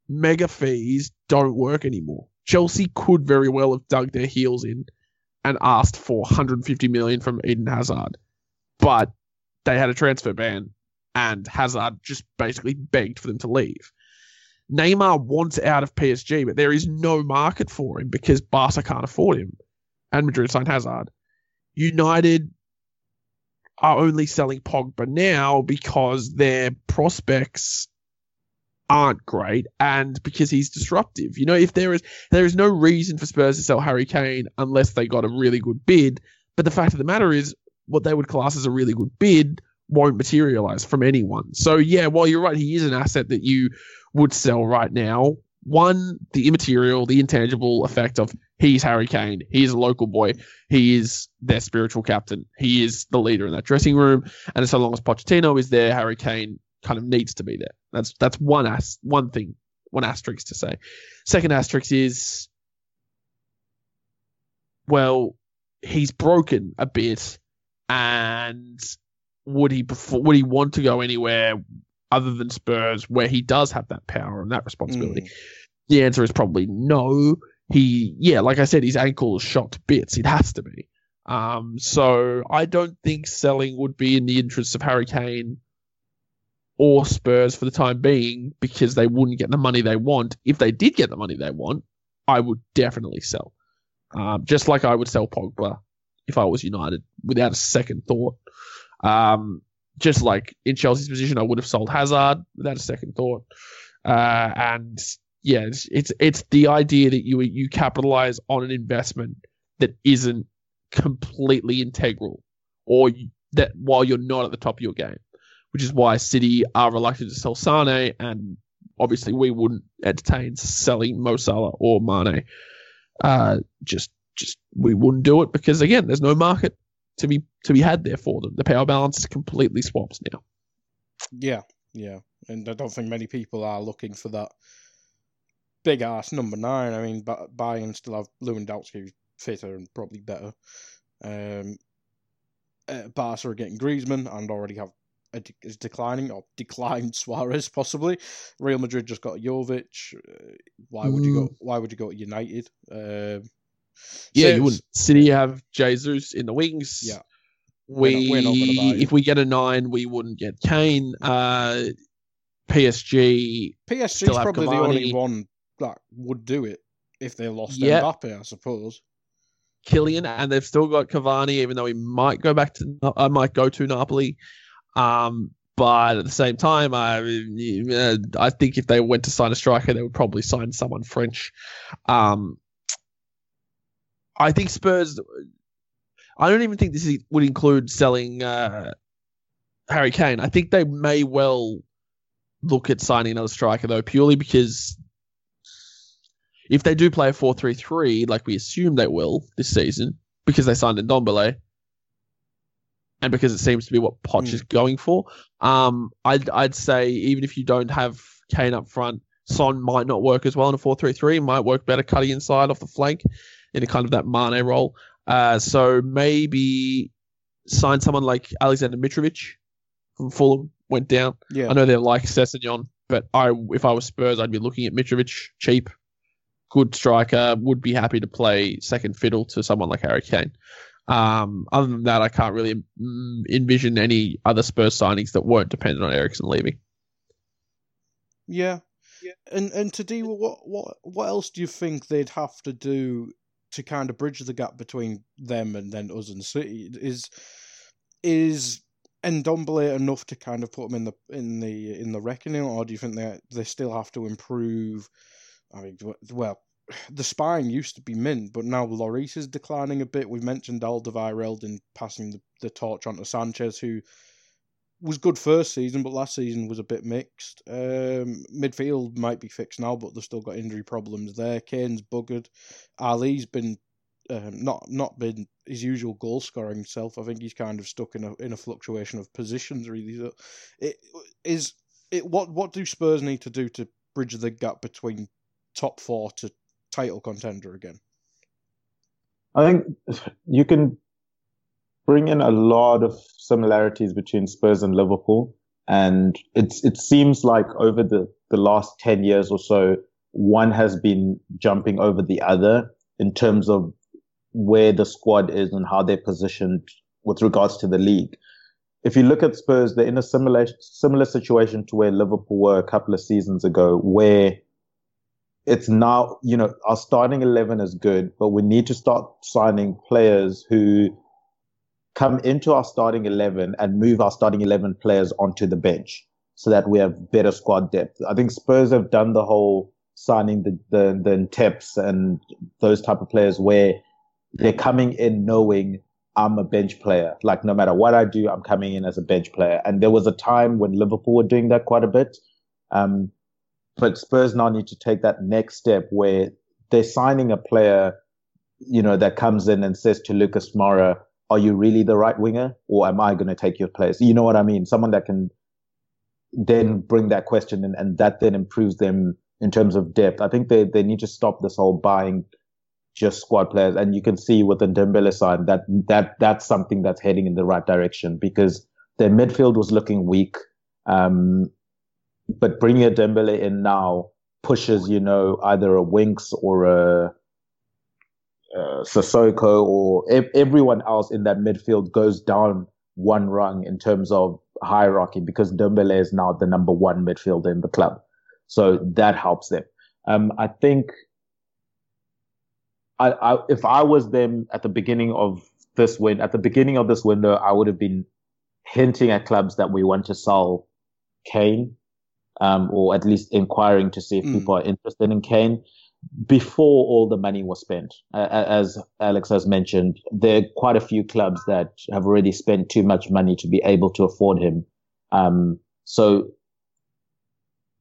mega fees don't work anymore. Chelsea could very well have dug their heels in and asked for 150 million from Eden Hazard, but they had a transfer ban, and Hazard just basically begged for them to leave. Neymar wants out of PSG, but there is no market for him because Barca can't afford him, and Madrid signed Hazard. United are only selling Pogba now because their prospects aren't great and because he's disruptive. You know, if there is there is no reason for Spurs to sell Harry Kane unless they got a really good bid. But the fact of the matter is, what they would class as a really good bid won't materialize from anyone. So yeah, while you're right, he is an asset that you would sell right now. One, the immaterial, the intangible effect of he's Harry Kane, he's a local boy, he is their spiritual captain, he is the leader in that dressing room, and so long as Pochettino is there, Harry Kane kind of needs to be there. That's that's one as one thing, one asterisk to say. Second asterisk is, well, he's broken a bit, and would he prefer, would he want to go anywhere other than Spurs where he does have that power and that responsibility? Mm. The answer is probably no. He, yeah, like I said, his ankle is shot to bits. It has to be. Um, so I don't think selling would be in the interests of Harry Kane or Spurs for the time being because they wouldn't get the money they want. If they did get the money they want, I would definitely sell. Um, just like I would sell Pogba if I was United without a second thought. Um, just like in Chelsea's position, I would have sold Hazard without a second thought. Uh, and yeah, it's, it's it's the idea that you you capitalize on an investment that isn't completely integral, or you, that while you're not at the top of your game, which is why City are reluctant to sell Sane, and obviously we wouldn't entertain selling Mo Salah or Mane. Uh, just just we wouldn't do it because again, there's no market to be to be had there for them. The power balance is completely swapped now. Yeah, yeah, and I don't think many people are looking for that big ass number nine. I mean, Ba- Bayern still have Lewandowski, who's fitter and probably better. Um, uh, Barca are getting Griezmann and already have a de- is declining or declined Suarez possibly. Real Madrid just got Jovic. Uh, why would you go? Why would you go to United? Um, Yeah, so- you wouldn't. City have Jesus in the wings. Yeah. We, We're not- we're not gonna buy him. if we get a nine, we wouldn't get Kane. Uh, PSG, Still have probably the only one that would do it if they lost Yeah. Mbappe, I suppose. Kylian, and they've still got Cavani, even though he might go back to, I might go to Napoli. Um, but at the same time, I, uh, I think if they went to sign a striker, they would probably sign someone French. Um, I think Spurs. I don't even think this is, would include selling uh, Harry Kane. I think they may well look at signing another striker though, purely because if they do play a 4-3-3, like we assume they will this season, because they signed Ndombele, and because it seems to be what Poch Mm. is going for, um, I'd I'd say even if you don't have Kane up front, Son might not work as well in a 4-3-3. Might work better cutting inside off the flank in a kind of that Mane role. Uh, so maybe sign someone like Alexander Mitrovic from Fulham went down. Yeah. I know they're like Sessegnon, but I if I was Spurs, I'd be looking at Mitrovic, cheap, good striker, would be happy to play second fiddle to someone like Harry Kane. Um, other than that, I can't really mm, envision any other Spurs signings that weren't dependent on Eriksen leaving. Yeah. And and to do what what what else do you think they'd have to do to kind of bridge the gap between them and then us and City? Is is Ndombele enough to kind of put them in the in the in the reckoning, or do you think they they still have to improve? I mean, well, the spine used to be mint, but now Lloris is declining a bit. We've mentioned Alderweireld in passing the, the torch on to Sanchez, who was good first season, but last season was a bit mixed. Um, midfield might be fixed now, but they've still got injury problems there. Kane's buggered. Alli's been um, not not been his usual goal scoring self. I think he's kind of stuck in a in a fluctuation of positions. Really, so it is it. What what do Spurs need to do to bridge the gap between top four to title contender again? I think you can bring in a lot of similarities between Spurs and Liverpool. And it's, it seems like over the, the last 10 years or so, one has been jumping over the other in terms of where the squad is and how they're positioned with regards to the league. If you look at Spurs, they're in a similar, similar situation to where Liverpool were a couple of seasons ago, where it's now, you know, our starting 11 is good, but we need to start signing players who come into our starting 11 and move our starting 11 players onto the bench so that we have better squad depth. I think Spurs have done the whole signing the, the, the tips and those type of players where they're coming in knowing I'm a bench player. Like no matter what I do, I'm coming in as a bench player. And there was a time when Liverpool were doing that quite a bit. Um, but Spurs now need to take that next step where they're signing a player, you know, that comes in and says to Lucas Moura, are you really the right winger or am I going to take your place? You know what I mean? Someone that can then bring that question in and that then improves them in terms of depth. I think they, they need to stop this whole buying just squad players. And you can see with the Dembele side that, that that's something that's heading in the right direction because their midfield was looking weak. Um, but bringing a Dembele in now pushes, you know, either a Winks or a, uh, Sissoko or ev- everyone else in that midfield goes down one rung in terms of hierarchy because Dembele is now the number one midfielder in the club. So that helps them. Um, I think I, I, if I was them at the beginning of this win, at the beginning of this window, I would have been hinting at clubs that we want to sell Kane, um, or at least inquiring to see if Mm. people are interested in Kane before all the money was spent. Uh, as Alex has mentioned, there are quite a few clubs that have already spent too much money to be able to afford him. Um, so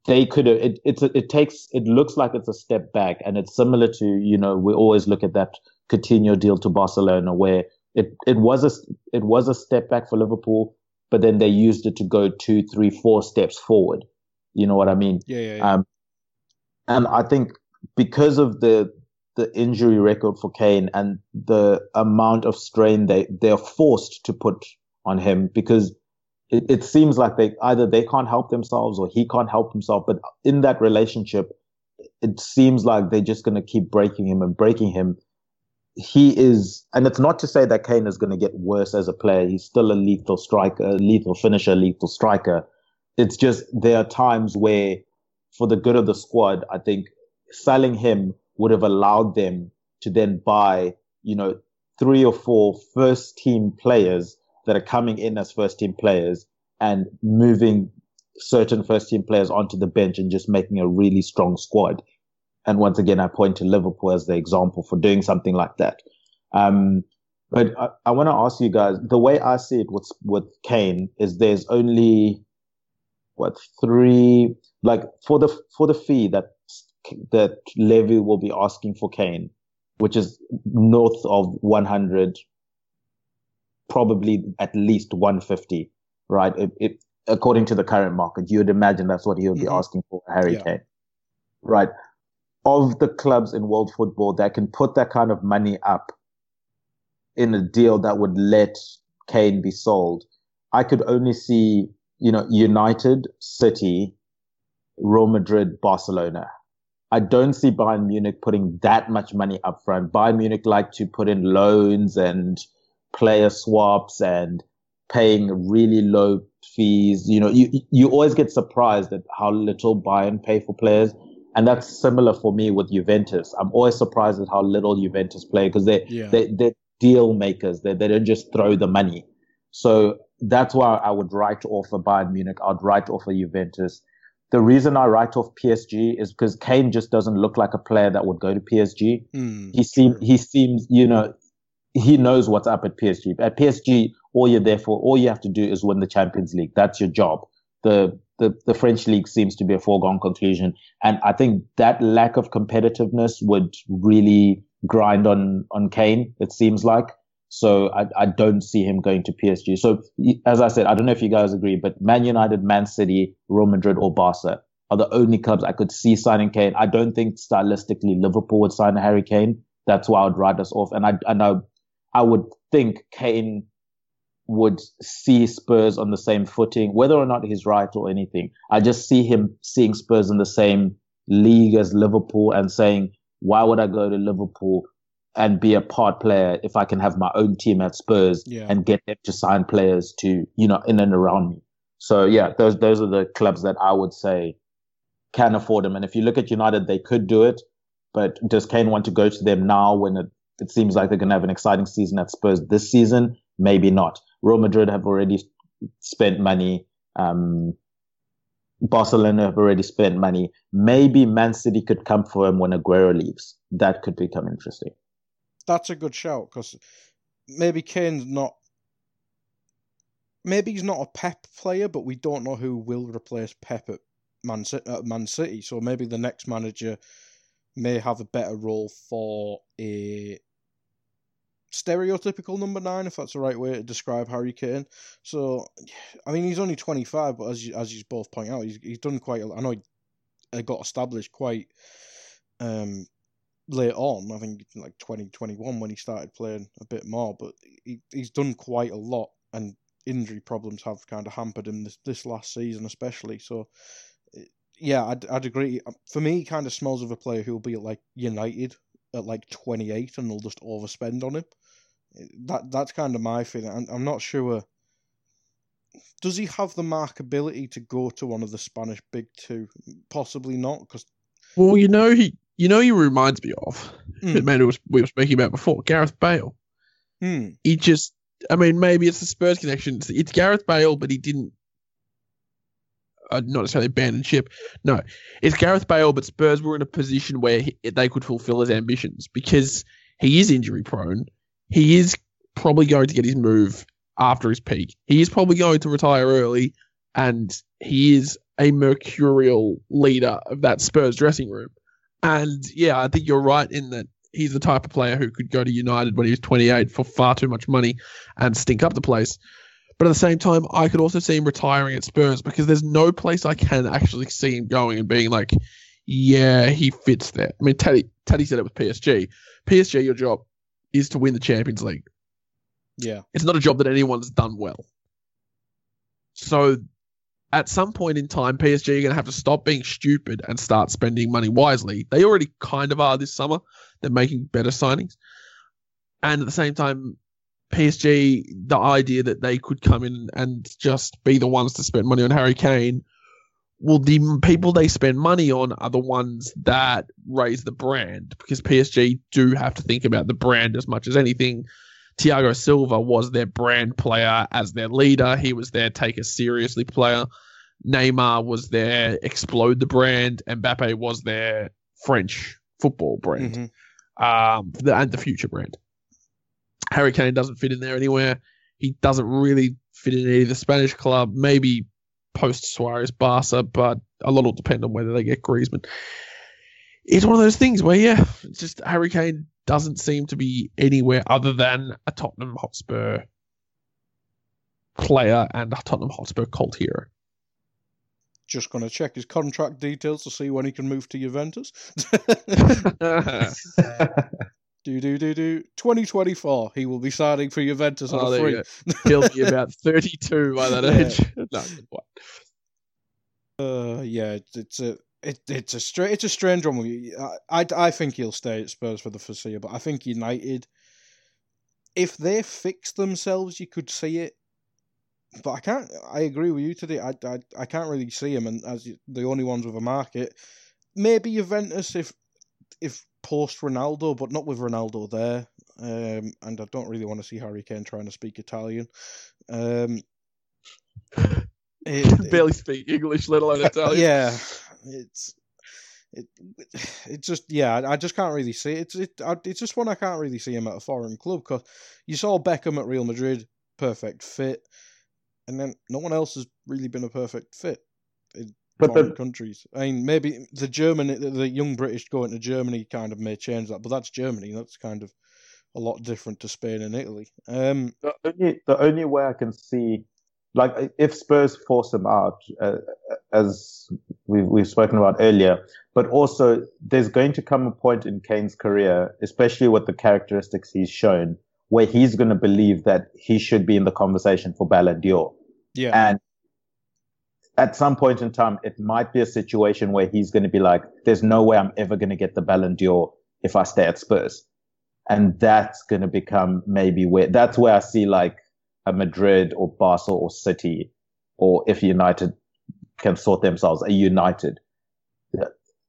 they could have, it, it's, a, it takes, it looks like it's a step back and it's similar to, you know, we always look at that Coutinho deal to Barcelona where it, it was a, it was a step back for Liverpool, but then they used it to go two, three, four steps forward. You know what I mean? Yeah, yeah, yeah. Um, and I think because of the the injury record for Kane and the amount of strain they they're forced to put on him because it, it seems like they either they can't help themselves or he can't help himself. But in that relationship, it seems like they're just going to keep breaking him and breaking him. He is, and it's not to say that Kane is going to get worse as a player. He's still a lethal striker, a lethal finisher, lethal striker. It's just there are times where, for the good of the squad, I think selling him would have allowed them to then buy, you know, three or four first team players that are coming in as first team players and moving certain first team players onto the bench and just making a really strong squad. And once again, I point to Liverpool as the example for doing something like that. Um, but I, I want to ask you guys, the way I see it with, with Kane is there's only, what, three, like for the, for the fee that, that Levy will be asking for Kane, which is north of 100, probably at least 150, right? It, it, according to the current market, you would imagine that's what he would be Mhm. asking for Harry Yeah. Kane. right? Of the clubs in world football that can put that kind of money up in a deal that would let Kane be sold, I could only see, you know, United, City, Real Madrid, Barcelona. I don't see Bayern Munich putting that much money up front. Bayern Munich like to put in loans and player swaps and paying really low fees. You know, you you always get surprised at how little Bayern pay for players. And that's similar for me with Juventus. I'm always surprised at how little Juventus play because they, Yeah. they, they're deal makers. They, they don't just throw the money. So that's why I would write off a Bayern Munich. I'd write off a Juventus. The reason I write off PSG is because Kane just doesn't look like a player that would go to PSG. Hmm. He seems, he seems, you know, he knows what's up at PSG. At PSG, all you're there for, all you have to do is win the Champions League. That's your job. The, the, the French league seems to be a foregone conclusion. And I think that lack of competitiveness would really grind on, on Kane, it seems like. So I, I don't see him going to PSG. So as I said, I don't know if you guys agree, but Man United, Man City, Real Madrid or Barca are the only clubs I could see signing Kane. I don't think stylistically Liverpool would sign Harry Kane. That's why I would write us off. And I, I know I would think Kane would see Spurs on the same footing, whether or not he's right or anything. I just see him seeing Spurs in the same league as Liverpool and saying, why would I go to Liverpool and be a part player if I can have my own team at Spurs Yeah. and get them to sign players to, you know, in and around me. So yeah, those, those are the clubs that I would say can afford him. And if you look at United, they could do it, but does Kane want to go to them now when it, it seems like they're going to have an exciting season at Spurs this season? Maybe not. Real Madrid have already spent money. Um, Barcelona have already spent money. Maybe Man City could come for him when Aguero leaves. That could become interesting. That's a good shout because maybe Kane's not. Maybe he's not a Pep player, but we don't know who will replace Pep at Man. At Man City. So maybe the next manager may have a better role for a stereotypical number nine, if that's the right way to describe Harry Kane. So, I mean, he's only twenty five, but as you, as you both point out, he's he's done quite. A, I know he got established quite um late on. I think like 2021 when he started playing a bit more, but he, he's done quite a lot, and injury problems have kind of hampered him this, this last season, especially. So, eh, yeah, I'd, I'd agree. For me, he kind of smells of a player who'll be at like United at like 28 and they'll just overspend on him. Eh, That That's kind of my feeling. I'm, I'm not sure. Does he have the markability to go to one of the Spanish big two? Possibly not, because Well, you know he, you know he reminds me of Mm. the man who was, we were speaking about before, Gareth Bale. hmm, He just, I mean, maybe it's the Spurs connection. It's, it's Gareth Bale, but he didn't. Uh, not necessarily abandon ship. No, it's Gareth Bale, but Spurs were in a position where he, they could fulfill his ambitions because he is injury prone. He is probably going to get his move after his peak. He is probably going to retire early, and he is a mercurial leader of that Spurs dressing room. And yeah, I think you're right in that he's the type of player who could go to United when he was 28 for far too much money and stink up the place. But at the same time, I could also see him retiring at Spurs because there's no place I can actually see him going and being like, yeah, he fits there. I mean, Teddy, Teddy said it was PSG. PSG, your job is to win the Champions League. yeah, It's not a job that anyone's done well. So at some point in time, PSG are going to have to stop being stupid and start spending money wisely. They already kind of are this summer. They're making better signings. And at the same time, PSG, the idea that they could come in and just be the ones to spend money on Harry Kane, well, the people they spend money on are the ones that raise the brand because PSG do have to think about the brand as much as anything. Thiago Silva was their brand player as their leader. He was their take us seriously player. Neymar was their explode the brand. and Mbappe was their French football brand mhm. um, the, and the future brand. Harry Kane doesn't fit in there anywhere. He doesn't really fit in any of the Spanish club. Maybe post Suarez Barca, but a lot will depend on whether they get Griezmann. It's one of those things where, yeah, just Harry Kane doesn't seem to be anywhere other than a Tottenham Hotspur player and a Tottenham Hotspur cult hero. Just going to check his contract details to see when he can move to Juventus. do do do do. 2024, he will be signing for Juventus oh, a there free. you go. He'll be about 32 by that Yeah. age. no, not. Uh, yeah, it's, it's a it, it's a stra- it's a strange one. We- I, I I think he'll stay at Spurs for the foreseeable. But I think United, if they fix themselves, you could see it. But I can't. I agree with you today. I, I, I can't really see him, and as the only ones with a market, maybe Juventus if if post Ronaldo, but not with Ronaldo there. Um, and I don't really want to see Harry Kane trying to speak Italian. Um, it- Barely speak English, let alone Italian. yeah, it's it it just yeah, I- just can't really see it. It's it, it's just one I can't really see him at a foreign club because you saw Beckham at Real Madrid, perfect fit, and then no one else has really been a perfect fit in But foreign the, countries. I mean, maybe the German, the, the young British going to Germany kind of may change that, but that's Germany. That's kind of a lot different to Spain and Italy. Um, the only the only way I can see, like if Spurs force him out, uh, as we've we've spoken about earlier, but also there's going to come a point in Kane's career, especially with the characteristics he's shown, where he's going to believe that he should be in the conversation for Ballon d'Or, yeah, and at some point in time, it might be a situation where he's going to be like, "There's no way I'm ever going to get the Ballon d'Or if I stay at Spurs." and that's going to become maybe where that's where I see like a Madrid or Barca or City, or if United can sort themselves, a United.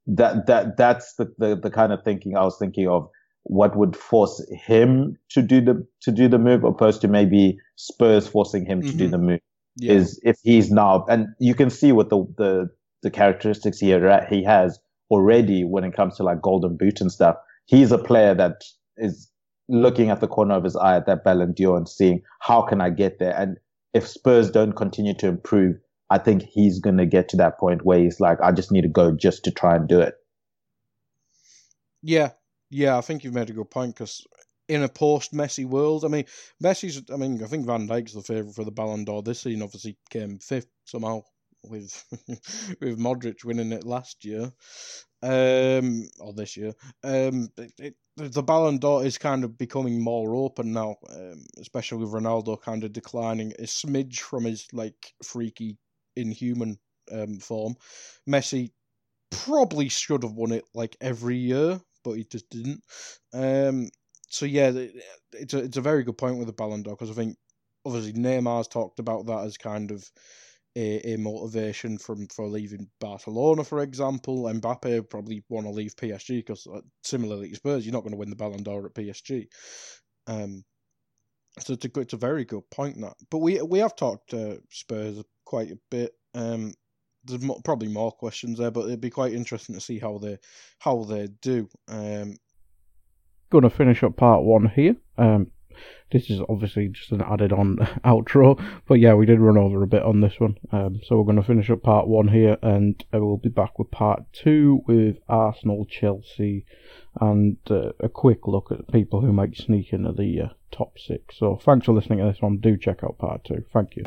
That that that's the, the the kind of thinking I was thinking of. What would force him to do the to do the move, opposed to maybe Spurs forcing him to do the mm-hmm. move yeah, is if he's now, and you can see what the the the characteristics he he has already when it comes to like golden boot and stuff. He's a player that is looking at the corner of his eye at that Ballon d'Or and seeing how can I get there. And if Spurs don't continue to improve, I think he's going to get to that point where he's like, I just need to go just to try and do it. Yeah, yeah, I think you've made a good point because in a post-Messi world, I mean, Messi's. I mean, I think Van Dijk's the favourite for the Ballon d'Or this season. Obviously, came fifth somehow with with Modric winning it last year, um, or this year. Um, it, it, the Ballon d'Or is kind of becoming more open now, um, especially with Ronaldo kind of declining a smidge from his like freaky, inhuman um, form. Messi probably should have won it like every year, but he just didn't. Um, so yeah, it's a it's a very good point with the Ballon d'Or because I think obviously Neymar's talked about that as kind of a, a motivation from for leaving Barcelona, for example. Mbappe probably want to leave PSG because uh, similarly to Spurs, you're not going to win the Ballon d'Or at PSG. Um, so it's a it's a very good point that. But we we have talked uh, Spurs quite a bit. Um, there's mo- probably more questions there, but it'd be quite interesting to see how they how they do. Um, going to finish up part one here. Um, this is obviously just an added on outro, but yeah, we did run over a bit on this one. Um, so we're going to finish up part one here, and we'll be back with part two with Arsenal, Chelsea, and uh, a quick look at people who might sneak into the uh, top six. So thanks for listening to this one. Do check out part two. Thank you.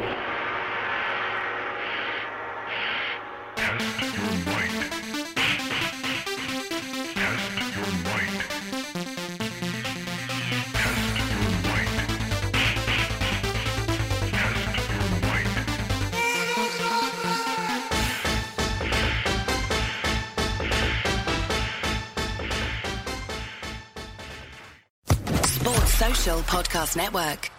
Network.